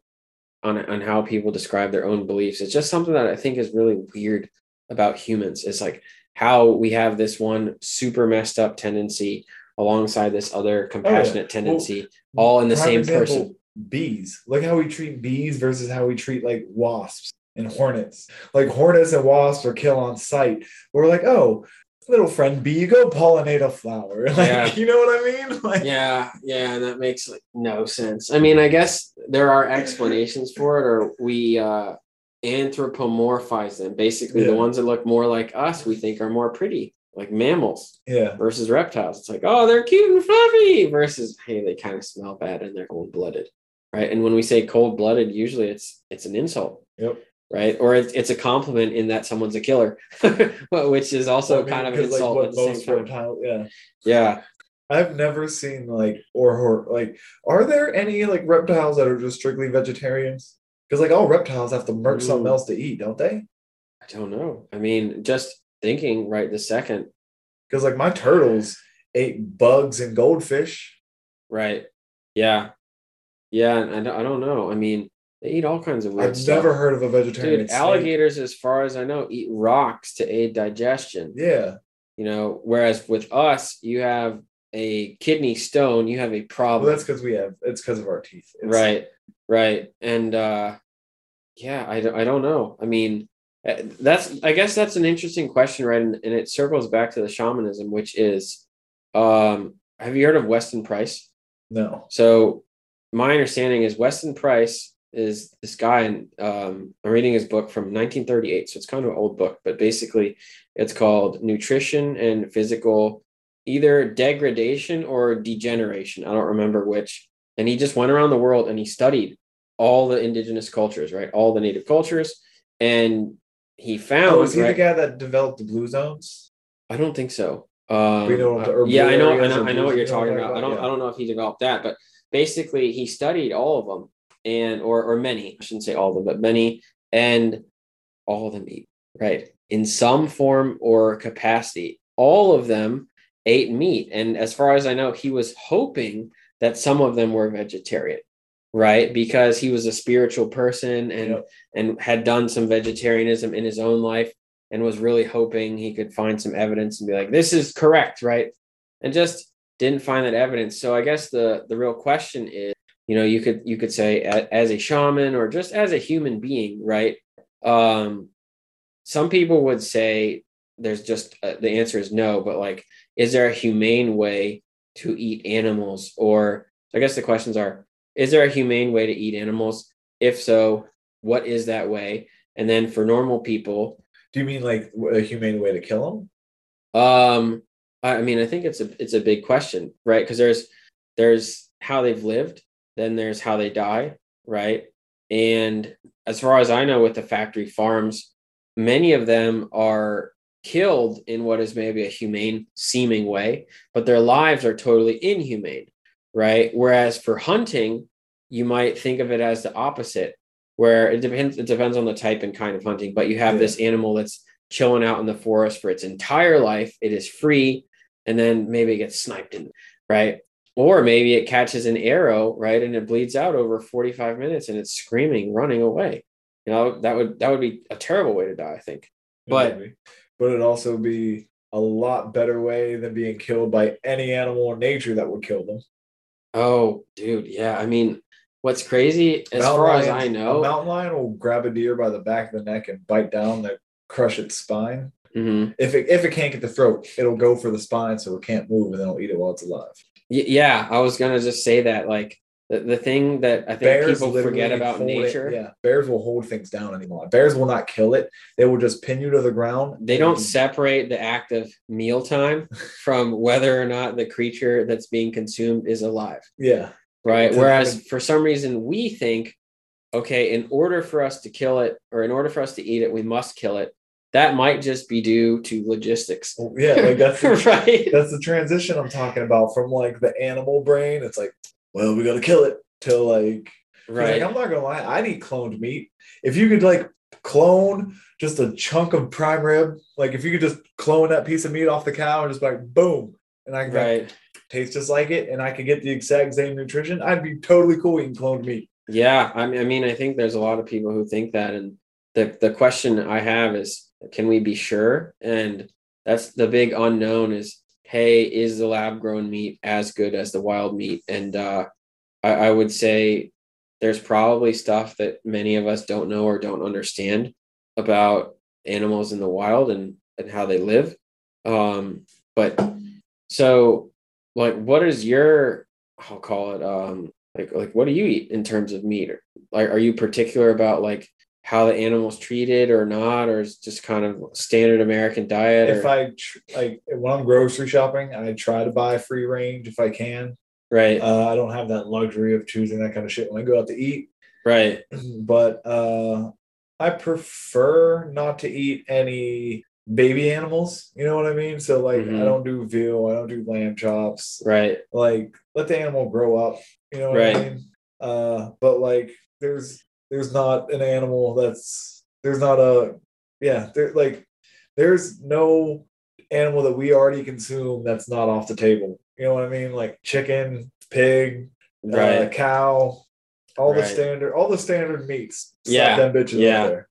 on on how people describe their own beliefs. It's just something that I think is really weird about humans. It's like how we have this one super messed up tendency alongside this other compassionate tendency, all in the same person. Bees. Look how we treat bees versus how we treat like wasps and hornets. Like hornets and wasps are kill on sight. We're like, oh, little friend bee, you go pollinate a flower. Like, Yeah. you know what I mean? Like, Yeah, yeah, that makes like no sense. I mean, I guess there are explanations for it, or we uh anthropomorphize them. Basically, the ones that look more like us, we think are more pretty, like mammals yeah, versus reptiles. It's like, oh, they're cute and fluffy, versus hey, they kind of smell bad and they're cold blooded, right? And when we say cold blooded, usually it's it's an insult, yep. Right? Or it's, it's a compliment in that someone's a killer, which is also I mean, kind of an like, insult what at the same most time. yeah. Yeah. I've never seen like or, or like are there any like reptiles that are just strictly vegetarians? Because like all reptiles have to merc something else to eat, don't they? I don't know. I mean, just thinking right the second, Because like my turtles ate bugs and goldfish. right? Yeah, yeah. And I don't, I don't know. I mean, they eat all kinds of weird I've stuff. never heard of a vegetarian. Dude, snake. alligators, as far as I know, eat rocks to aid digestion. Yeah. You know, whereas with us, you have a kidney stone, you have a problem. Well, that's because we have it's because of our teeth. It's- right, right. And uh, yeah, I, don't- I don't know. I mean, uh, that's I guess that's an interesting question, right? And, and it circles back to the shamanism, which is, um, have you heard of Weston Price? No. So my understanding is Weston Price is this guy, and um, I'm reading his book from 1938, so it's kind of an old book, but basically it's called Nutrition and Physical, either degradation or degeneration. I don't remember which. And he just went around the world and he studied all the indigenous cultures, right? All the native cultures, and he found. Oh, is he the guy that developed the blue zones? I don't think so. Um, We know the uh, yeah, I know, I know, I know what you're you know what talking I'm about. I don't, about, I don't know if he developed that, but basically he studied all of them, and or or many. I shouldn't say all of them, but many, and all of them eat right in some form or capacity. All of them ate meat, and as far as I know, he was hoping that some of them were vegetarian, right? Because he was a spiritual person and Yep. and had done some vegetarianism in his own life and was really hoping he could find some evidence and be like this is correct right and just didn't find that evidence so i guess the the real question is you know you could you could say as a shaman or just as a human being right? Um some people would say there's just uh, the answer is no but like is there a humane way to eat animals? Or i guess the questions are is there a humane way to eat animals? If so what is that way? And then for normal people Do you mean like a humane way to kill them? um i I mean i think it's a it's a big question right? Because there's there's how they've lived then there's how they die right? And as far as i know with the factory farms many of them are killed in what is maybe a humane seeming way but their lives are totally inhumane right? Whereas for hunting you might think of it as the opposite where it depends it depends on the type and kind of hunting but you have Yeah. this animal that's chilling out in the forest for its entire life it is free and then maybe it gets sniped in right or maybe it catches an arrow right and it bleeds out over 45 minutes and it's screaming running away you know that would that would be a terrible way to die i think But- but it'd also be a lot better way than being killed by any animal in nature that would kill them. oh dude yeah i mean what's crazy as Mountain far as I i a know mountain lion will grab a deer by the back of the neck and bite down to crush its spine. Mhm. If it if it can't get the throat, it'll go for the spine so it can't move, and then it'll eat it while it's alive. Yeah i was gonna just say that like the, the thing that i think people forget about hold it- nature yeah, bears will hold things down anymore. Bears will not kill it; they will just pin you to the ground. they don't separate the act of mealtime from whether or not the creature that's being consumed is alive. Yeah, right? It's whereas for some reason we think okay in order for us to kill it or in order for us to eat it we must kill it that might just be due to logistics oh, yeah, like that's the, right that's the transition I'm talking about from like the animal brain. It's like, well, we gotta kill it to like right Like, I'm not gonna lie, I'd eat cloned meat. If you could like clone just a chunk of prime rib, like if you could just clone that piece of meat off the cow and just like boom, and I could like, taste just like it, and I could get the exact same nutrition, I'd be totally cool eating cloned meat. yeah I mean, I mean i think there's a lot of people who think that and the, the question i have is can we be sure and that's the big unknown is hey is the lab grown meat as good as the wild meat and uh I, I would say there's probably stuff that many of us don't know or don't understand about animals in the wild and, and how they live. Um, but so like what is your I'll call it um like like what do you eat in terms of meat? Like are you particular about like how the animal's treated or not, or is just kind of standard American diet? If or, I like when I'm grocery shopping, I try to buy free range if I can. right, Uh, I don't have that luxury of choosing that kind of shit when I go out to eat. right, but uh, I prefer not to eat any baby animals. You know what I mean? So like, Mhm. I don't do veal. I don't do lamb chops. right, Like, let the animal grow up. You know what Right. I mean? Uh, but like, there's there's not an animal that's there's not a yeah there like there's no animal that we already consume that's not off the table. You know what I mean? Like chicken, pig, uh, right. cow, all the standard, all the standard meats. Yeah, them bitches yeah. there.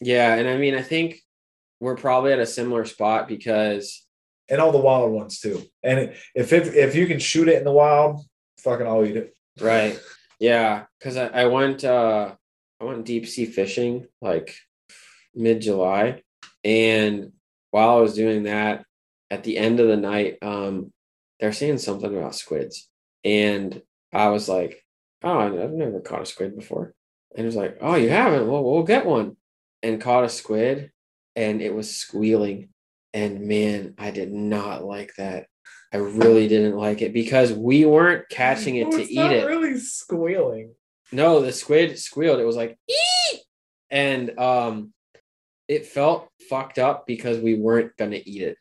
yeah, and I mean I think we're probably at a similar spot because and all the wild ones too. And if it, if you can shoot it in the wild, fucking I'll eat it. Right. Yeah. Cause I, I went uh I went deep sea fishing like mid July. And while I was doing that, at the end of the night, um, they're saying something about squids. And I was like, Oh, I've never caught a squid before. And it was like, Oh, you haven't? Well, we'll get one. And caught a squid and it was squealing. And man, I did not like that. I really didn't like it because we weren't catching it Oh, to eat not it. Really squealing. No, the squid squealed. It was like and um, it felt fucked up because we weren't gonna eat it,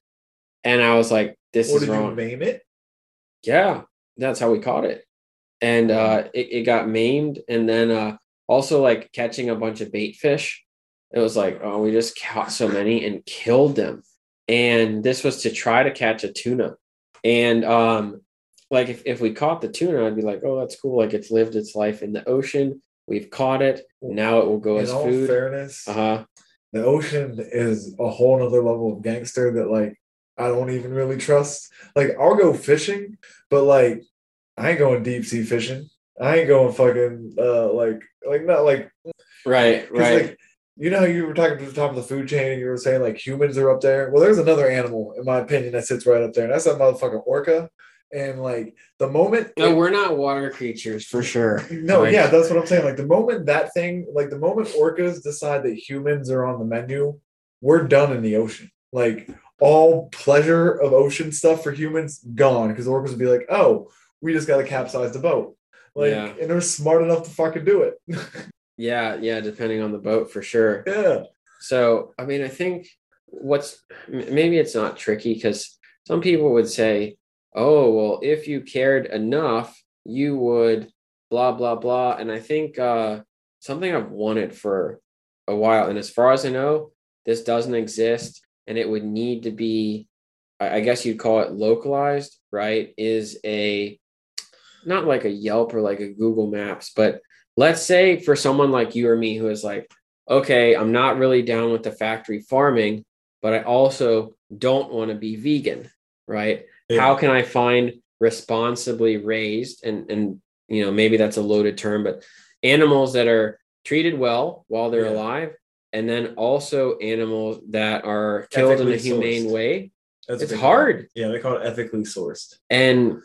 and I was like, "This is did you wrong." name it? Yeah, that's how we caught it, and uh, it, it got maimed, and then uh, also like catching a bunch of bait fish. It was like, oh, we just caught so many and killed them, and this was to try to catch a tuna, and um, like if, if we caught the tuna, I'd be like, oh, that's cool. Like it's lived its life in the ocean. We've caught it. Now it will go In as all food. fairness, Uh huh. the ocean is a whole nother level of gangster that like I don't even really trust. Like I'll go fishing, but like I ain't going deep sea fishing. I ain't going fucking uh like like not like Right. Right. like you know how you were talking to the top of the food chain and you were saying like humans are up there. Well, there's another animal in my opinion that sits right up there, and that's that motherfucking orca. And like the moment no, it- we're not water creatures for sure. no, Like, yeah, that's what I'm saying. Like the moment that thing, like the moment orcas decide that humans are on the menu, we're done in the ocean. Like all pleasure of ocean stuff for humans gone because orcas would be like, oh, we just got to capsize the boat. Like, Yeah. and they're smart enough to fucking do it. Yeah. Yeah. Depending on the boat for sure. yeah, So, I mean, I think what's maybe it's not tricky because some people would say, oh, well, if you cared enough, you would blah, blah, blah. And I think uh, something I've wanted for a while, and as far as I know, this doesn't exist and it would need to be, I guess you'd call it localized, right? Is a not like a Yelp or like a Google Maps, but let's say for someone like you or me who is like, okay, I'm not really down with the factory farming, but I also don't want to be vegan, right? How can I find responsibly raised and and you know maybe that's a loaded term, but animals that are treated well while they're Yeah. alive, and then also animals that are killed in a humane sourced. way. That's It's hard. Yeah, they call it ethically sourced. and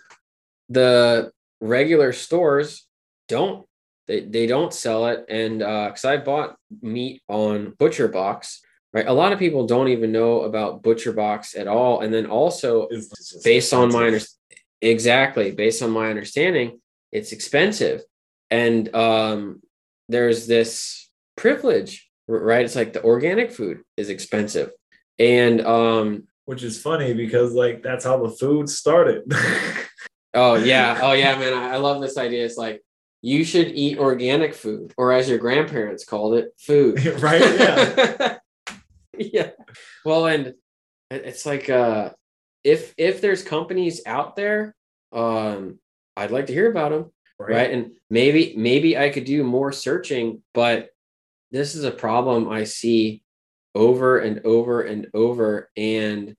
the regular stores don't they, they don't sell it and uh because i bought meat on ButcherBox right a lot of people don't even know about ButcherBox at all and then also It's based on my under- exactly based on my understanding it's expensive and um there's this privilege right it's like the organic food is expensive and um which is funny because like that's how the food started. Oh yeah, oh yeah, man. I I love this idea. It's like you should eat organic food, or as your grandparents called it, food. right? Yeah. yeah. Well, and it's like uh if if there's companies out there, um, I'd like to hear about them, right? And maybe maybe I could do more searching, but this is a problem I see over and over and over, and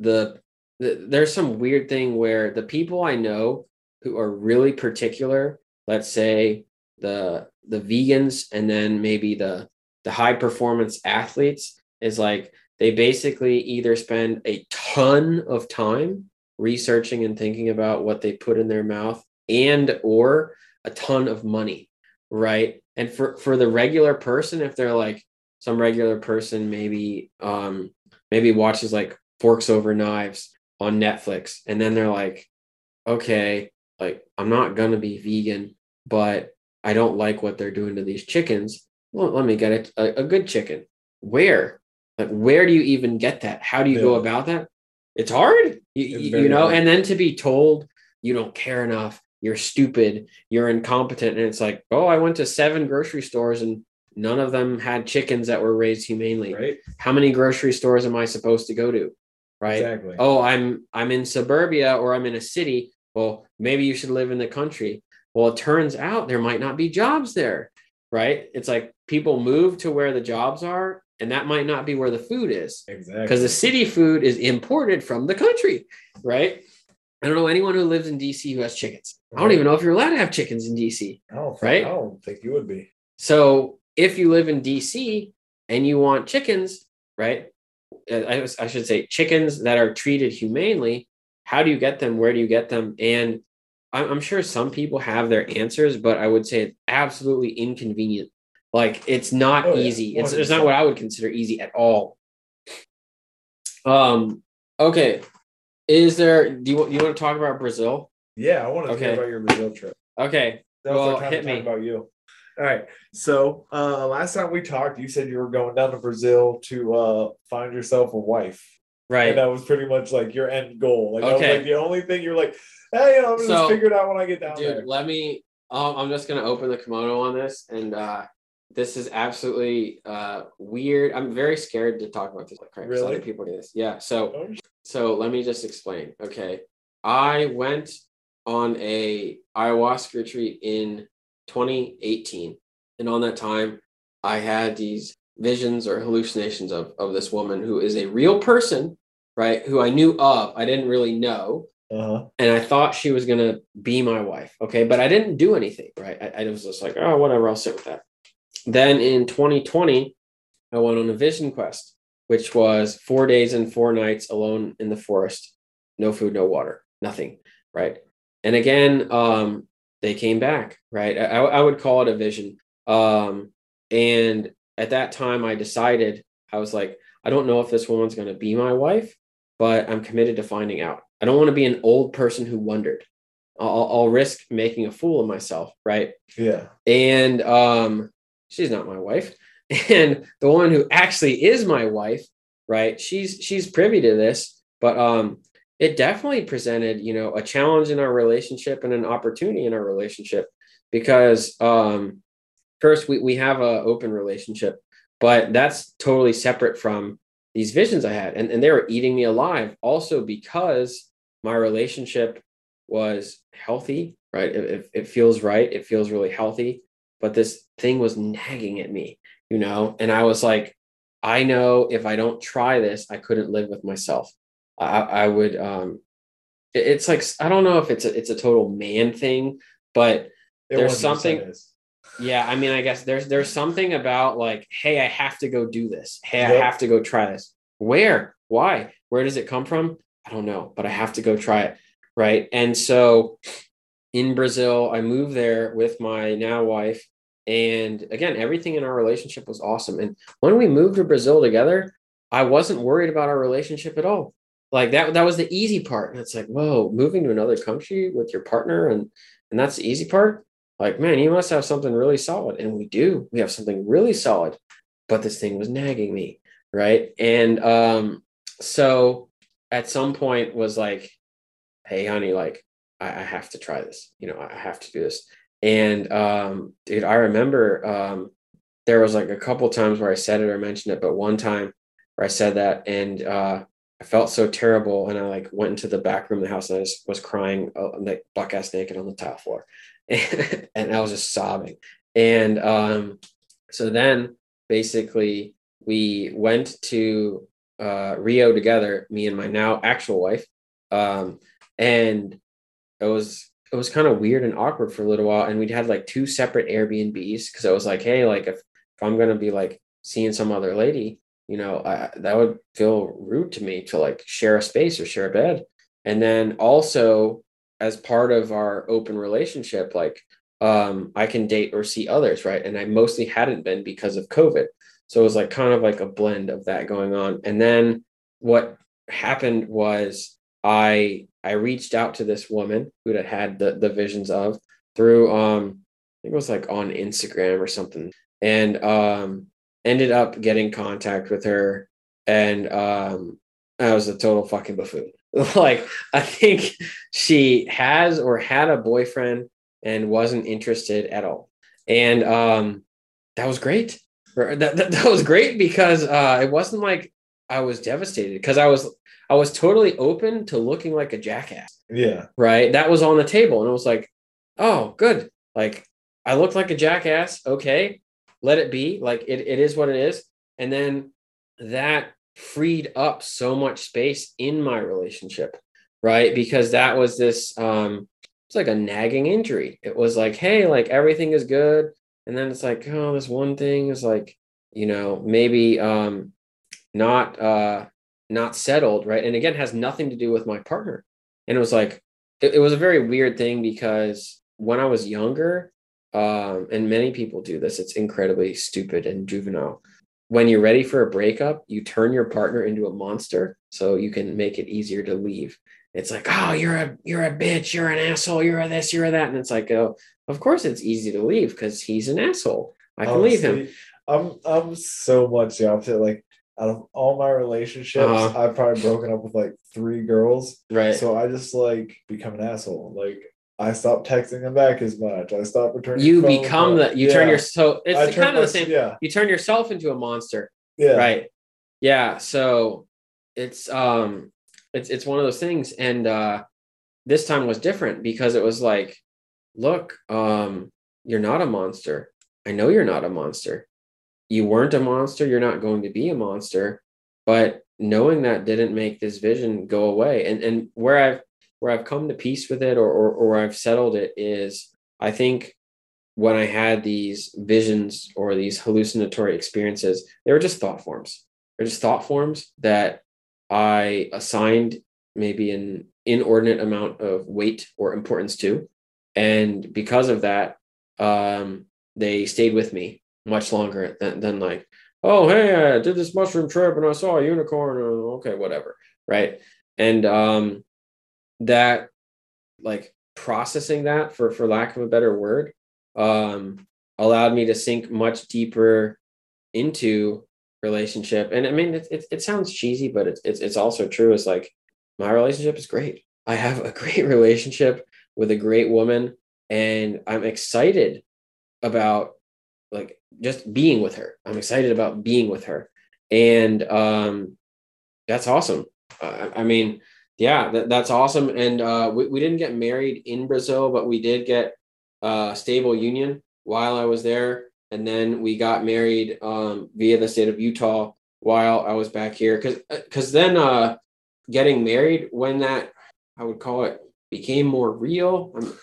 the th- there's some weird thing where the people I know who are really particular, let's say the the vegans and then maybe the the high performance athletes is like they basically either spend a ton of time researching and thinking about what they put in their mouth and or a ton of money right? And for for the regular person if they're like some regular person maybe um maybe watches like forks over knives on netflix and then they're like okay like i'm not gonna be vegan but i don't like what they're doing to these chickens. Well let me get a, a, a good chicken. Where like where do you even get that? How do you go about that? It's hard you, It's you know? hard. and then to be told you don't care enough you're stupid you're incompetent and it's like oh i went to seven grocery stores and none of them had chickens that were raised humanely. Right. how many grocery stores am i supposed to go to? Right? Exactly. oh i'm i'm in suburbia or i'm in a city. Well maybe you should live in the country. Well it turns out there might not be jobs there right? It's like people move to where the jobs are and that might not be where the food is Exactly. because the city food is imported from the country right i don't know anyone who lives in dc who has chickens i don't even know if you're allowed to have chickens in dc I don't think, right? I don't think you would be. so if you live in DC and you want chickens, right? I, I should say chickens that are treated humanely. How do you get them? Where do you get them? And I'm sure some people have their answers, but I would say it's absolutely inconvenient. Like it's not Oh, yeah. easy. It's, it's not what I would consider easy at all. Um. Okay. Is there? Do you want you want to talk about Brazil? Yeah, I want to Okay. hear about your Brazil trip. Okay. That was Well, time hit me. about you. All right. So uh, last time we talked, you said you were going down to Brazil to uh, find yourself a wife, Right. and that was pretty much like your end goal. Like that was Okay. like the only thing you're like, hey, you know, I'm gonna So, just figure it out when I get down Dude, there. Dude, let me. Um, I'm just gonna open the kimono on this, and uh, this is absolutely uh, weird. I'm very scared to talk about this. Like, Really? Other people do this. Yeah. So, Oh, so let me just explain. Okay, I went on a ayahuasca retreat in 2018, and on that time, I had these visions or hallucinations of of this woman who is a real person, right? Who I knew of. I didn't really know Uh-huh. and I thought she was gonna be my wife. Okay, but I didn't do anything, right? I, I was just like, oh, whatever, I'll sit with that. Then in 2020, I went on a vision quest, which was four days and four nights alone in the forest, no food, no water, nothing, right? And again, um, they came back, right? I, I would call it a vision. Um, and at that time, I decided I was like, I don't know if this woman's gonna be my wife, but I'm committed to finding out. I don't want to be an old person who wondered. I'll, I'll risk making a fool of myself, right? Yeah. And um, she's not my wife. And the woman who actually is my wife, right? She's she's privy to this, but um, it definitely presented, you know, a challenge in our relationship and an opportunity in our relationship because um, first we we have a open relationship, but that's totally separate from these visions I had, and and they were eating me alive. Also because my relationship was healthy, right? It, it, it feels right. It feels really healthy. But this thing was nagging at me, you know? And I was like, I know if I don't try this, I couldn't live with myself. I, I would, um, it- it's like, I don't know if it's a, it's a total man thing, but There's something- yeah, I mean, I guess there's, there's something about like, Hey, I have to go do this. Hey, I have to go try this. Where, why, where does it come from? I don't know, but I have to go try it. Right. And so in Brazil, I moved there with my now wife. And again, everything in our relationship was awesome. And when we moved to Brazil together, I wasn't worried about our relationship at all. Like that, that was the easy part. And it's like, whoa, moving to another country with your partner and and that's the easy part. Like, man, you must have something really solid. And we do. We have something really solid. But this thing was nagging me. Right. And um, so at some point was like, hey, honey, like, I, I have to try this. You know, I have to do this. And um, dude, I remember um, there was like a couple times where I said it or mentioned it, but one time where I said that and uh, I felt so terrible. And I like went into the back room of the house and I just was crying uh, like buck ass naked on the tile floor. and I was just sobbing. And um, so then basically we went to uh, Rio together, me and my now actual wife. Um, and it was it was kind of weird and awkward for a little while. And we'd had like two separate Airbnbs because I was like, hey, like if, if I'm gonna be like seeing some other lady, you know, I, that would feel rude to me to like share a space or share a bed. And then also, as part of our open relationship, like um, I can date or see others, right? And I mostly hadn't been because of COVID. So it was like kind of like a blend of that going on. And then what happened was I I reached out to this woman who had had the the visions of through um I think it was like on Instagram or something, and um ended up getting contact with her, and um I was a total fucking buffoon. like I think she has or had a boyfriend and wasn't interested at all, and um that was great. That, that, that was great because uh, it wasn't like I was devastated because I was I was totally open to looking like a jackass. Yeah. Right. That was on the table. And it was like, oh, good. Like I looked like a jackass. Okay. Let it be. Like it, it is what it is. And then that freed up so much space in my relationship. Right. Because that was this um it's like a nagging injury. It was like, hey, like everything is good. And then it's like, oh, this one thing is like, you know, maybe um not uh not settled, right? And again, has nothing to do with my partner. And it was like, it, it was a very weird thing because when I was younger, um, and many people do this, it's incredibly stupid and juvenile. When you're ready for a breakup, you turn your partner into a monster so you can make it easier to leave. It's like, oh, you're a you're a bitch, you're an asshole, you're a this, you're a that. And it's like, oh, of course it's easy to leave because he's an asshole. I can leave him. I'm I'm so much the opposite. Like out of all my relationships, Uh-huh. I've probably broken up with like three girls. Right. So I just like become an asshole. Like I stopped texting them back as much. I stopped returning. you become calls. the you turn your so it's I kind of the same Yeah. you turn yourself into a monster Yeah. right yeah so it's um it's it's one of those things and uh this time was different because it was like look um you're not a monster i know you're not a monster you weren't a monster you're not going to be a monster but knowing that didn't make this vision go away. And and where i've where i've come to peace with it or or, or i've settled it is i think when i had these visions or these hallucinatory experiences they were just thought forms. They're just thought forms that i assigned maybe an inordinate amount of weight or importance to. And because of that um they stayed with me much longer than, than like oh hey i did this mushroom trip and i saw a unicorn oh, okay whatever right? And um that like processing that for for lack of a better word um allowed me to sink much deeper into relationship. And i mean it, it, it sounds cheesy but it's, it's it's also true. It's like my relationship is great. I have a great relationship with a great woman and i'm excited about like just being with her. I'm excited about being with her. And um that's awesome. Uh, i mean yeah that, that's awesome. And uh we, we didn't get married in brazil but we did get uh stable union while i was there. And then we got married um via the state of utah while i was back here. Because because then uh getting married when that i would call it became more real. Um, I,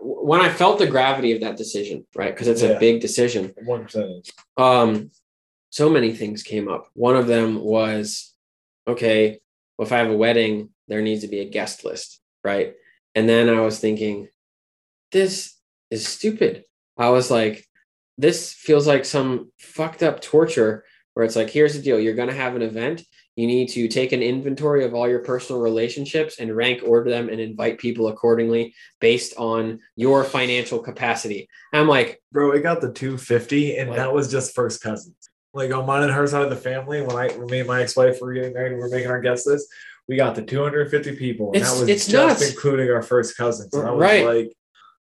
when i felt the gravity of that decision right? Because it's a big decision. One percent. um so many things came up. One of them was okay well, if i have a wedding there needs to be a guest list right? And then i was thinking this is stupid. I was like this feels like some fucked up torture where it's like here's the deal. You're going to have an event you need to take an inventory of all your personal relationships and rank order them and invite people accordingly based on your financial capacity i'm like Bro, it got the 250, and Like- that was just first cousins. Like on mine and her side of the family, when I when me and my ex-wife were getting married and we're making our guest list, we got the 250 people. And It's- that was it's just nuts. including our first cousins. And I was Right. like,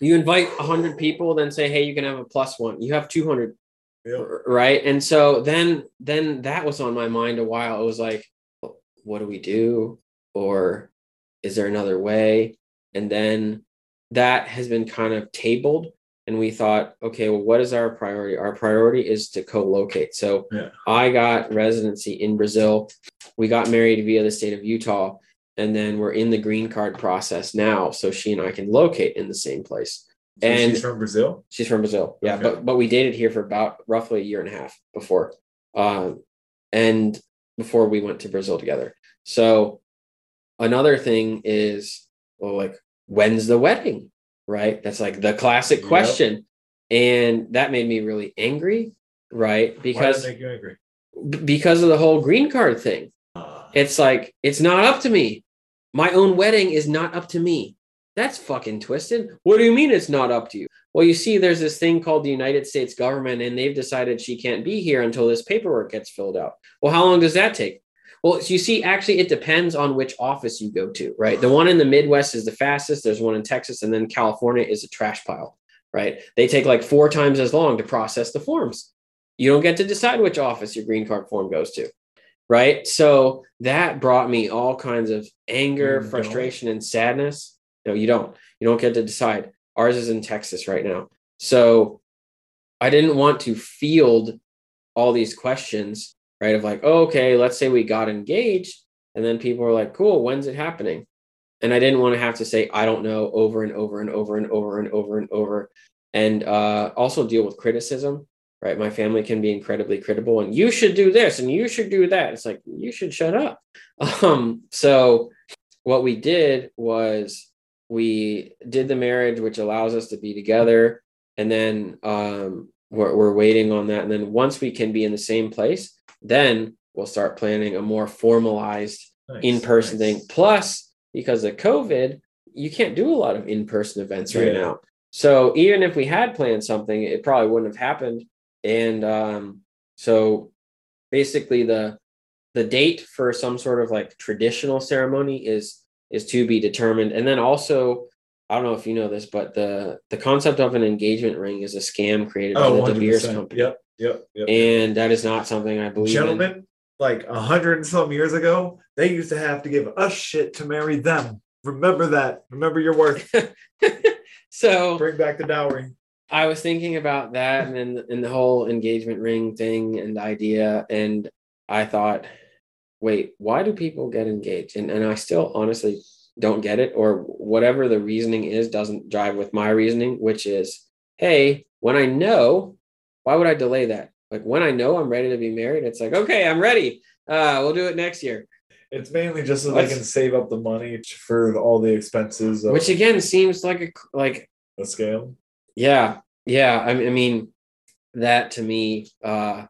you invite 100 people then say hey you can have a plus one you have 200 Yep. right? And so then then that was on my mind a while. It was like what do we do? Or is there another way? And then that has been kind of tabled and we thought okay well what is our priority? Our priority is to co-locate. So Yeah. i got residency in brazil. We got married via the state of utah and then we're in the green card process now so she and i can locate in the same place so And- she's from Brazil. She's from Brazil. Yeah, Okay. but but we dated here for about roughly a year and a half before. Um, and before we went to Brazil together. So another thing is well, like when's the wedding? Right? That's like the classic Yep. question. And that made me really angry, right? Because it make you angry? b- because of the whole green card thing. Uh, It's like it's not up to me. My own wedding is not up to me. That's fucking twisted. What do you mean it's not up to you? Well, you see, there's this thing called the United States government, and they've decided she can't be here until this paperwork gets filled out. Well, how long does that take? Well, so you see, actually, it depends on which office you go to, right? The one in the Midwest is the fastest. There's one in Texas, and then California is a trash pile, right? They take like four times as long to process the forms. You don't get to decide which office your green card form goes to right so that brought me all kinds of anger mm, don't? frustration and sadness no you don't you don't get to decide ours is in texas right now so i didn't want to field all these questions right of like oh, okay let's say we got engaged and then people were like cool when's it happening and i didn't want to have to say i don't know over and over and over and over and over and over and uh, also deal with criticism right? My family can be incredibly critical, and you should do this and you should do that. It's like you should shut up. Um, so what we did was we did the marriage, which allows us to be together, and then um, we're, we're waiting on that. And then once we can be in the same place, then we'll start planning a more formalized nice, in-person nice. thing. Plus, because of COVID, you can't do a lot of in-person events right Yeah. now. So even if we had planned something, it probably wouldn't have happened. And um, so basically the the date for some sort of like traditional ceremony is is to be determined. And then also, I don't know if you know this, but the the concept of an engagement ring is a scam created Oh, by the De Beers company. Yep, yep, yep. And that is not something I believe in. gentlemen, like a hundred and some years ago, they used to have to give us shit to marry them. Remember that. Remember your worth. so Bring back the dowry. I was thinking about that and then and the whole engagement ring thing and idea, and I thought, wait, why do people get engaged? And and I still honestly don't get it, or whatever the reasoning is doesn't drive with my reasoning, which is, hey, when I know, why would I delay that? Like when I know I'm ready to be married, it's like, okay, I'm ready. Uh, we'll do it next year. It's mainly just so What's- they can save up the money for all the expenses of Which again seems like a like a scam. Yeah, yeah. I, I mean, that to me uh,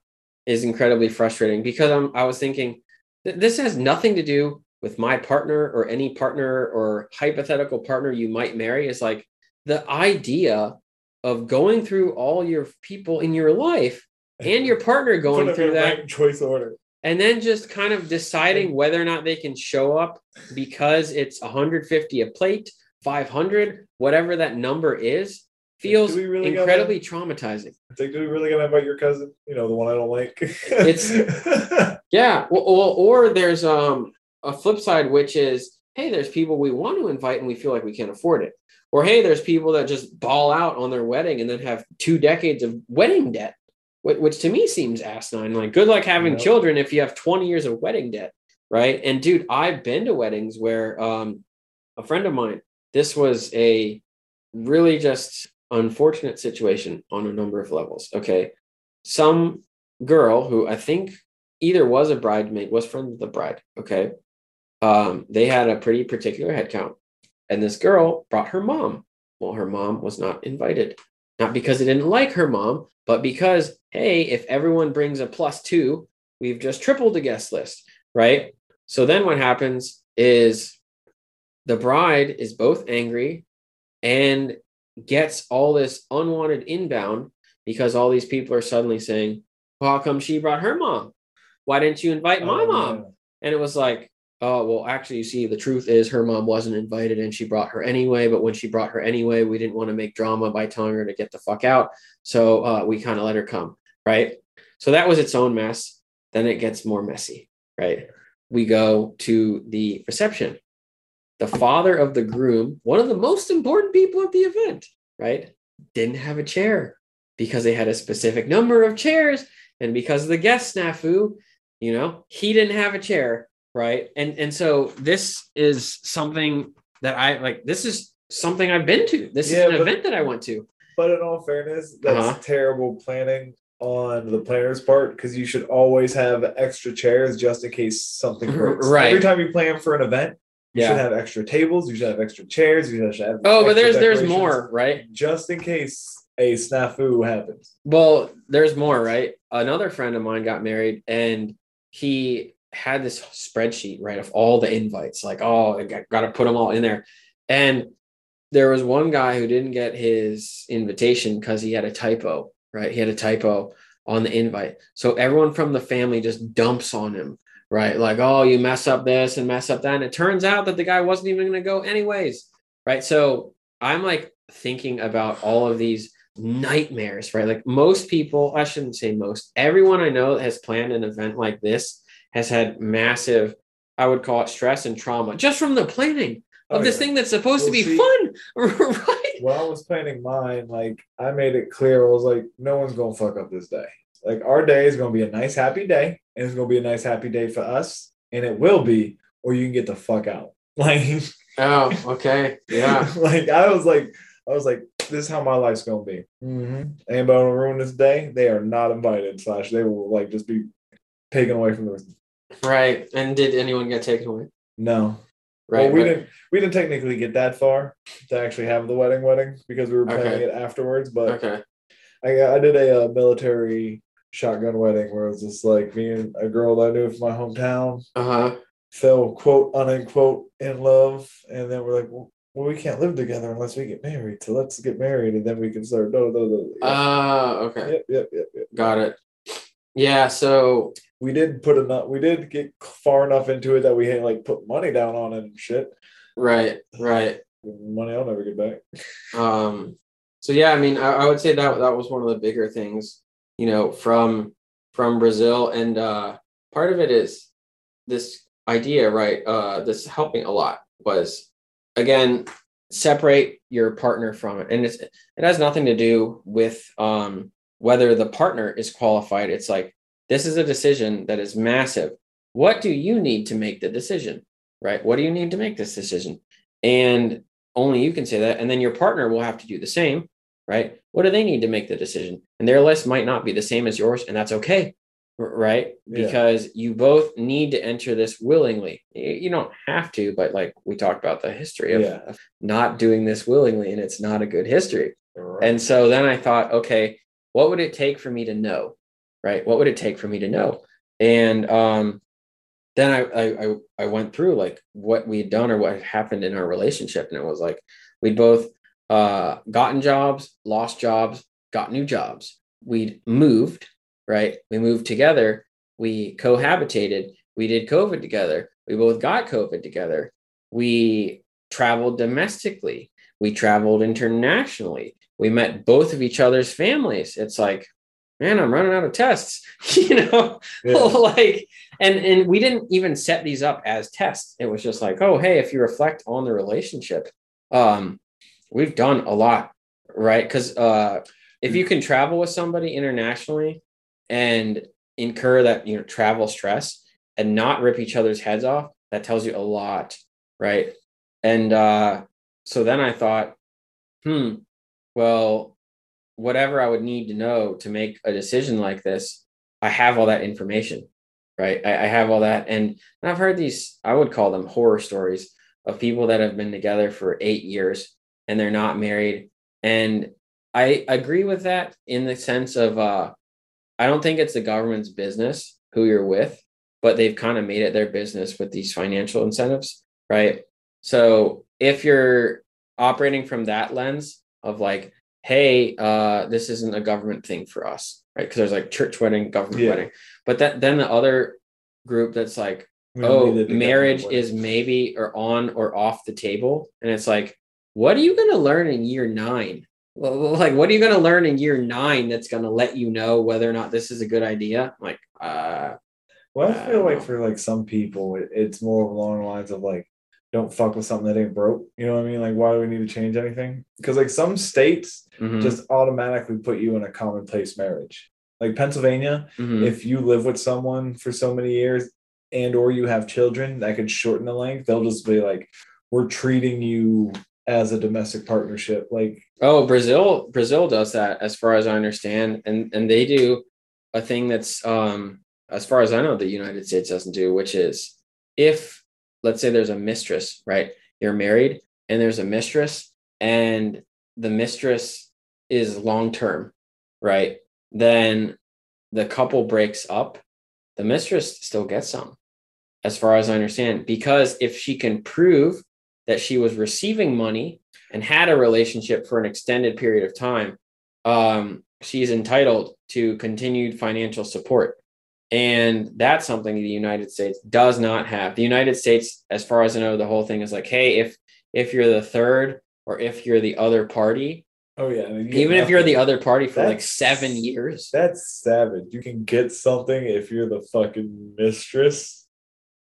is incredibly frustrating because I'm. I was thinking th- this has nothing to do with my partner or any partner or hypothetical partner you might marry. Is like the idea of going through all your people in your life and your partner going through that right choice order. and then just kind of deciding whether or not they can show up because it's 150 a plate 500 whatever that number is feels really gotta- incredibly traumatizing It's like, do we really gonna invite your cousin? You know, the one I don't like. It's- yeah well, well, or there's um a flip side which is hey there's people we want to invite and we feel like we can't afford it. Or hey there's people that just ball out on their wedding and then have two decades of wedding debt which to me seems asinine. Like good luck having children if you have 20 years of wedding debt right? And dude i've been to weddings where um a friend of mine this was a really just unfortunate situation on a number of levels okay? Some girl who i think either was a bridesmaid was friends with the bride okay um they had a pretty particular headcount. and this girl brought her mom well her mom was not invited not because they didn't like her mom but because hey if everyone brings a plus two we've just tripled the guest list right so then what happens is the bride is both angry and gets all this unwanted inbound because all these people are suddenly saying, well, how come she brought her mom? Why didn't you invite my Oh, mom? yeah. And it was like, oh, well, actually, you see, the truth is her mom wasn't invited and she brought her anyway. But when she brought her anyway, we didn't want to make drama by telling her to get the fuck out. So uh, we kind of let her come. Right. So that was its own mess. Then it gets more messy. Right. We go to the reception. The father of the groom, one of the most important people at the event, right, didn't have a chair because they had a specific number of chairs. And because of the guest snafu, you know, he didn't have a chair right and and so this is something that i like this is something i've been to this Yeah, is an but- event that i went to But in all fairness, that's Uh-huh. terrible planning on the planner's part because you should always have extra chairs just in case something breaks. Right. Every time you plan for an event, you Yeah. should have extra tables. You should have extra chairs. You should have. Oh, but there's there's more, right? just in case a snafu happens. Well, there's more, right? Another friend of mine got married and he had this spreadsheet, right, of all the invites. Like, oh, I got to put them all in there. And there was one guy who didn't get his invitation because he had a typo, right? He had a typo on the invite. So everyone from the family just dumps on him, right? Like, oh, you mess up this and mess up that. And it turns out that the guy wasn't even going to go anyways, right? So I'm like thinking about all of these nightmares, right? Like most people, I shouldn't say most, everyone I know that has planned an event like this has had massive, I would call it stress and trauma just from the planning of Oh, this yeah. thing that's supposed to be see- fun, right? When I was planning mine, like I made it clear, I was like, no one's gonna fuck up this day. Like our day is gonna be a nice happy day, and it's gonna be a nice happy day for us, and it will be, or you can get the fuck out. Like, Oh, okay. Yeah. like I was like, I was like, this is how my life's gonna be. Mm-hmm. Anybody wanna ruin this day? They are not invited. Slash, they will like just be taken away from the. Right. And did anyone get taken away? No, Right. Well, we but- didn't. We didn't technically get that far to actually have the wedding, wedding because we were planning Okay. it afterwards. But Okay. I I did a, uh military shotgun wedding where it was just like me and a girl that I knew from my hometown Uh huh. fell quote unquote in love, and then we're like, well, well, we can't live together unless we get married. So let's get married, and then we can start. No, no, no. Yeah. Uh, okay. yep, yep, yep, yep. Got it. Yeah. So, We did put enough. We did get far enough into it that we had like put money down on it and shit. right. Right. Money I'll never get back. Um, so yeah, I mean, I, I would say that that was one of the bigger things, you know, from from Brazil, and uh, part of it is this idea, right? Uh, this helping a lot was again separate your partner from it, and it's it has nothing to do with um, whether the partner is qualified. It's like this is a decision that is massive. What do you need to make the decision, right? What do you need to make this decision? And only you can say that and then your partner will have to do the same right what do they need to make the decision and their list might not be the same as yours and that's okay right Yeah. because you both need to enter this willingly you don't have to but like we talked about the history of, Yeah. of not doing this willingly and it's not a good history Right. and so then I thought, okay, what would it take for me to know? Right? What would it take for me to know? And um, then I, I I went through like what we had done or what happened in our relationship, and it was like we'd both uh, gotten jobs, lost jobs, got new jobs. We'd moved, right? We moved together. We cohabitated. We did COVID together. We both got COVID together. We traveled domestically. We traveled internationally. We met both of each other's families. It's like, man, I'm running out of tests, you know, Yeah. like, and and we didn't even set these up as tests. It was just like, oh, hey, if you reflect on the relationship, um, we've done a lot, right? Because uh, if you can travel with somebody internationally and incur that you know travel stress and not rip each other's heads off, that tells you a lot, right? And uh, so then I thought, hmm, well, whatever I would need to know to make a decision like this, I have all that information, right? I, I have all that. And, and I've heard these, I would call them horror stories of people that have been together for eight years and they're not married. And I agree with that in the sense of, uh, I don't think it's the government's business who you're with, but they've kind of made it their business with these financial incentives, right? So if you're operating from that lens of like, hey, uh, this isn't a government thing for us, right? Because there's like church wedding, government Yeah. wedding, but that then the other group that's like, oh, need it to get marriage is maybe or on or off the table, and it's like, what are you going to learn in year nine? Well, like, what are you going to learn in year nine that's going to let you know whether or not this is a good idea? Like, uh, Well, I I feel like know. for like some people, it, it's more along the lines of like, don't fuck with something that ain't broke. You know what I mean? Like, why do we need to change anything? Because like some states mhm, just automatically put you in a commonplace marriage. Like Pennsylvania, mhm. if you live with someone for so many years and or you have children that could shorten the length, they'll just be like, we're treating you as a domestic partnership. Like, Oh, Brazil, Brazil does that as far as I understand, and and they do a thing that's um as far as I know the United States doesn't do, which is if let's say there's a mistress, right? You're married and there's a mistress and the mistress is long term, right? Then the couple breaks up, the mistress still gets some, as far as I understand, because if she can prove that she was receiving money and had a relationship for an extended period of time, um, she's entitled to continued financial support. And that's something the United States does not have. The United States, as far as I know, the whole thing is like, hey, if if you're the third or if you're the other party, Oh yeah, I mean, even if you're the other party for like seven years. That's savage. You can get something if you're the fucking mistress.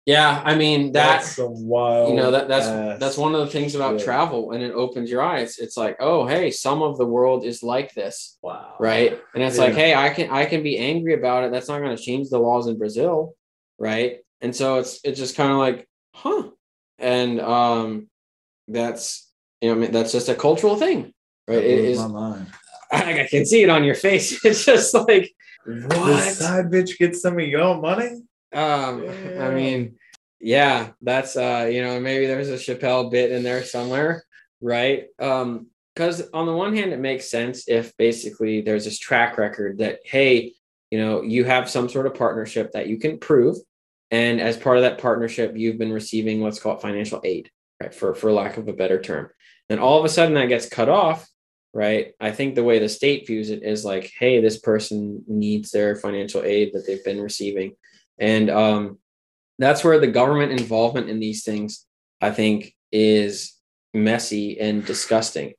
Yeah, I mean That's that some wild. you know that that's that's one of the things about shit. travel and it opens your eyes. It's like, oh hey, some of the world is like this. Wow. right and it's like hey i can i can be angry about it that's not going to change the laws in brazil right and so it's it's just kind of like huh and um that's you know I mean, that's just a cultural thing right That it mind. I, I can see it on your face it's just like This what side bitch get some of your money? Um i mean yeah that's uh you know maybe there's a chappelle bit in there somewhere right? Um because on the one hand it makes sense if basically there's this track record that hey you know you have some sort of partnership that you can prove and as part of that partnership you've been receiving what's called financial aid right for for lack of a better term. And all of a sudden that gets cut off right? I think the way the state views it is like hey this person needs their financial aid that they've been receiving and um that's where the government involvement in these things i think is messy and disgusting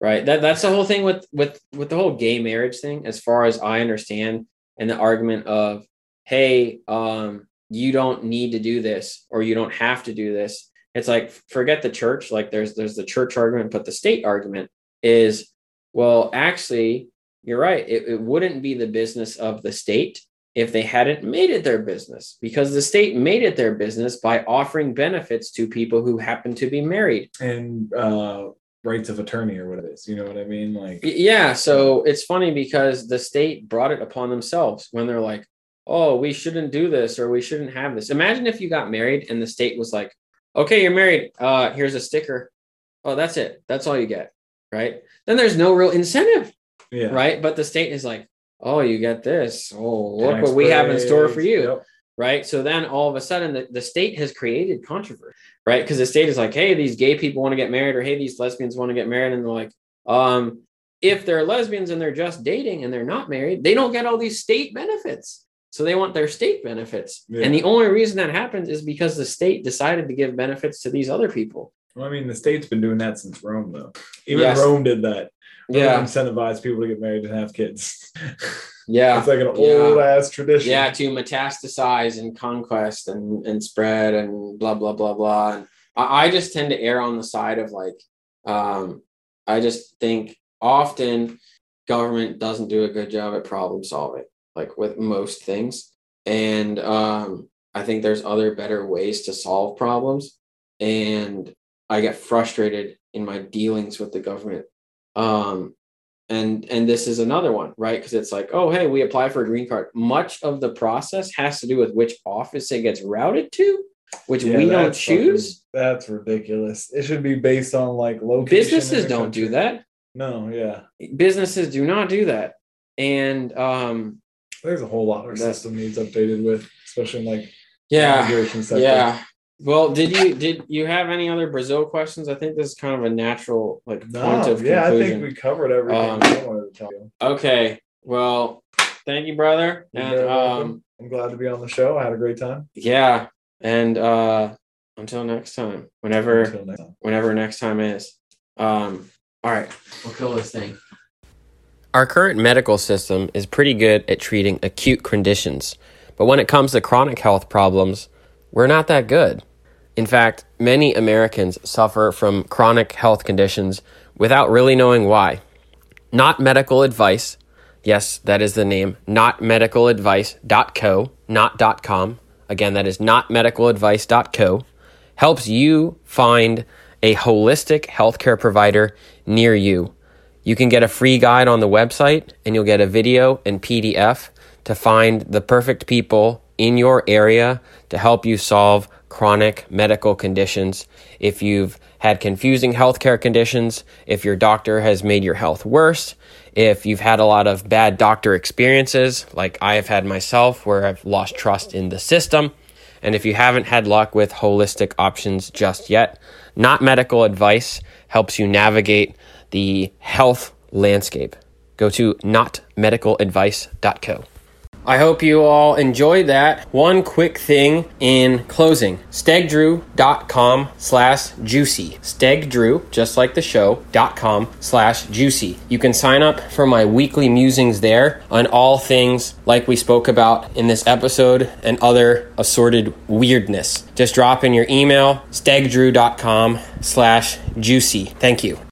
right? That that's the whole thing with with with the whole gay marriage thing as far as i understand and the argument of hey um you don't need to do this or you don't have to do this. It's like forget the church like there's there's the church argument but the state argument is well actually you're right it, it wouldn't be the business of the state if they hadn't made it their business because the state made it their business by offering benefits to people who happen to be married And uh rights of attorney or what it is. You know what I mean? Like Yeah, so it's funny because the state brought it upon themselves when they're like, "Oh, we shouldn't do this or we shouldn't have this." Imagine if you got married and the state was like, "Okay, you're married. Uh, here's a sticker. Oh, that's it. That's all you get." Right? Then there's no real incentive, yeah. right? But the state is like, "Oh, you get this. Oh, look Tax what we have in store for you." yep. right? So then all of a sudden the, the state has created controversy, right? Because the state is like, hey, these gay people want to get married, or hey, these lesbians want to get married, and they're like, um, if they're lesbians and they're just dating and they're not married, they don't get all these state benefits. So they want their state benefits. Yeah. And the only reason that happens is because the state decided to give benefits to these other people. Well, I mean, the state's been doing that since Rome, though. Even Yes. Rome did that. Rome Yeah. incentivized people to get married and have kids. Yeah. it's like an Yeah. old ass tradition. yeah to metastasize and conquest and and spread and blah blah blah blah and I, I just tend to err on the side of like um i just think often government doesn't do a good job at problem solving like with most things and um i think there's other better ways to solve problems and i get frustrated in my dealings with the government. Um and and this is another one right? Because it's like oh hey we apply for a green card. Much of the process has to do with which office it gets routed to which Yeah, we don't that's fucking- choose. That's ridiculous. It should be based on like location. businesses don't do that. No, yeah. businesses do not do that. And um There's a whole lot our That- system needs updated with, especially in like yeah yeah well did you did you have any other brazil questions i think this is kind of a natural like point No, of yeah, I think we covered everything Um, I wanted to tell you. okay well thank you brother You're and very um. I'm glad to be on the show. I had a great time. yeah and uh until next time whenever Until next time. whenever next time is um all right we'll kill this thing our current medical system is pretty good at treating acute conditions but when it comes to chronic health problems we're not that good in fact many americans suffer from chronic health conditions without really knowing why not medical advice Yes, that is the name. Notmedicaladvice.co, not .com. Again, that is notmedicaladvice.co. Helps you find a holistic healthcare provider near you. You can get a free guide on the website and you'll get a video and PDF to find the perfect people in your area to help you solve chronic medical conditions. If you've had confusing healthcare conditions, if your doctor has made your health worse, if you've had a lot of bad doctor experiences, like I have had myself, where I've lost trust in the system, and if you haven't had luck with holistic options just yet, not medical advice helps you navigate the health landscape. Go to notmedicaladvice.co. I hope you all enjoyed that. One quick thing in closing. Stegdrew.com slash juicy. Stegdrew, just like the show, dot com slash juicy. You can sign up for my weekly musings there on all things like we spoke about in this episode and other assorted weirdness. Just drop in your email, stegdrew.com slash juicy. Thank you.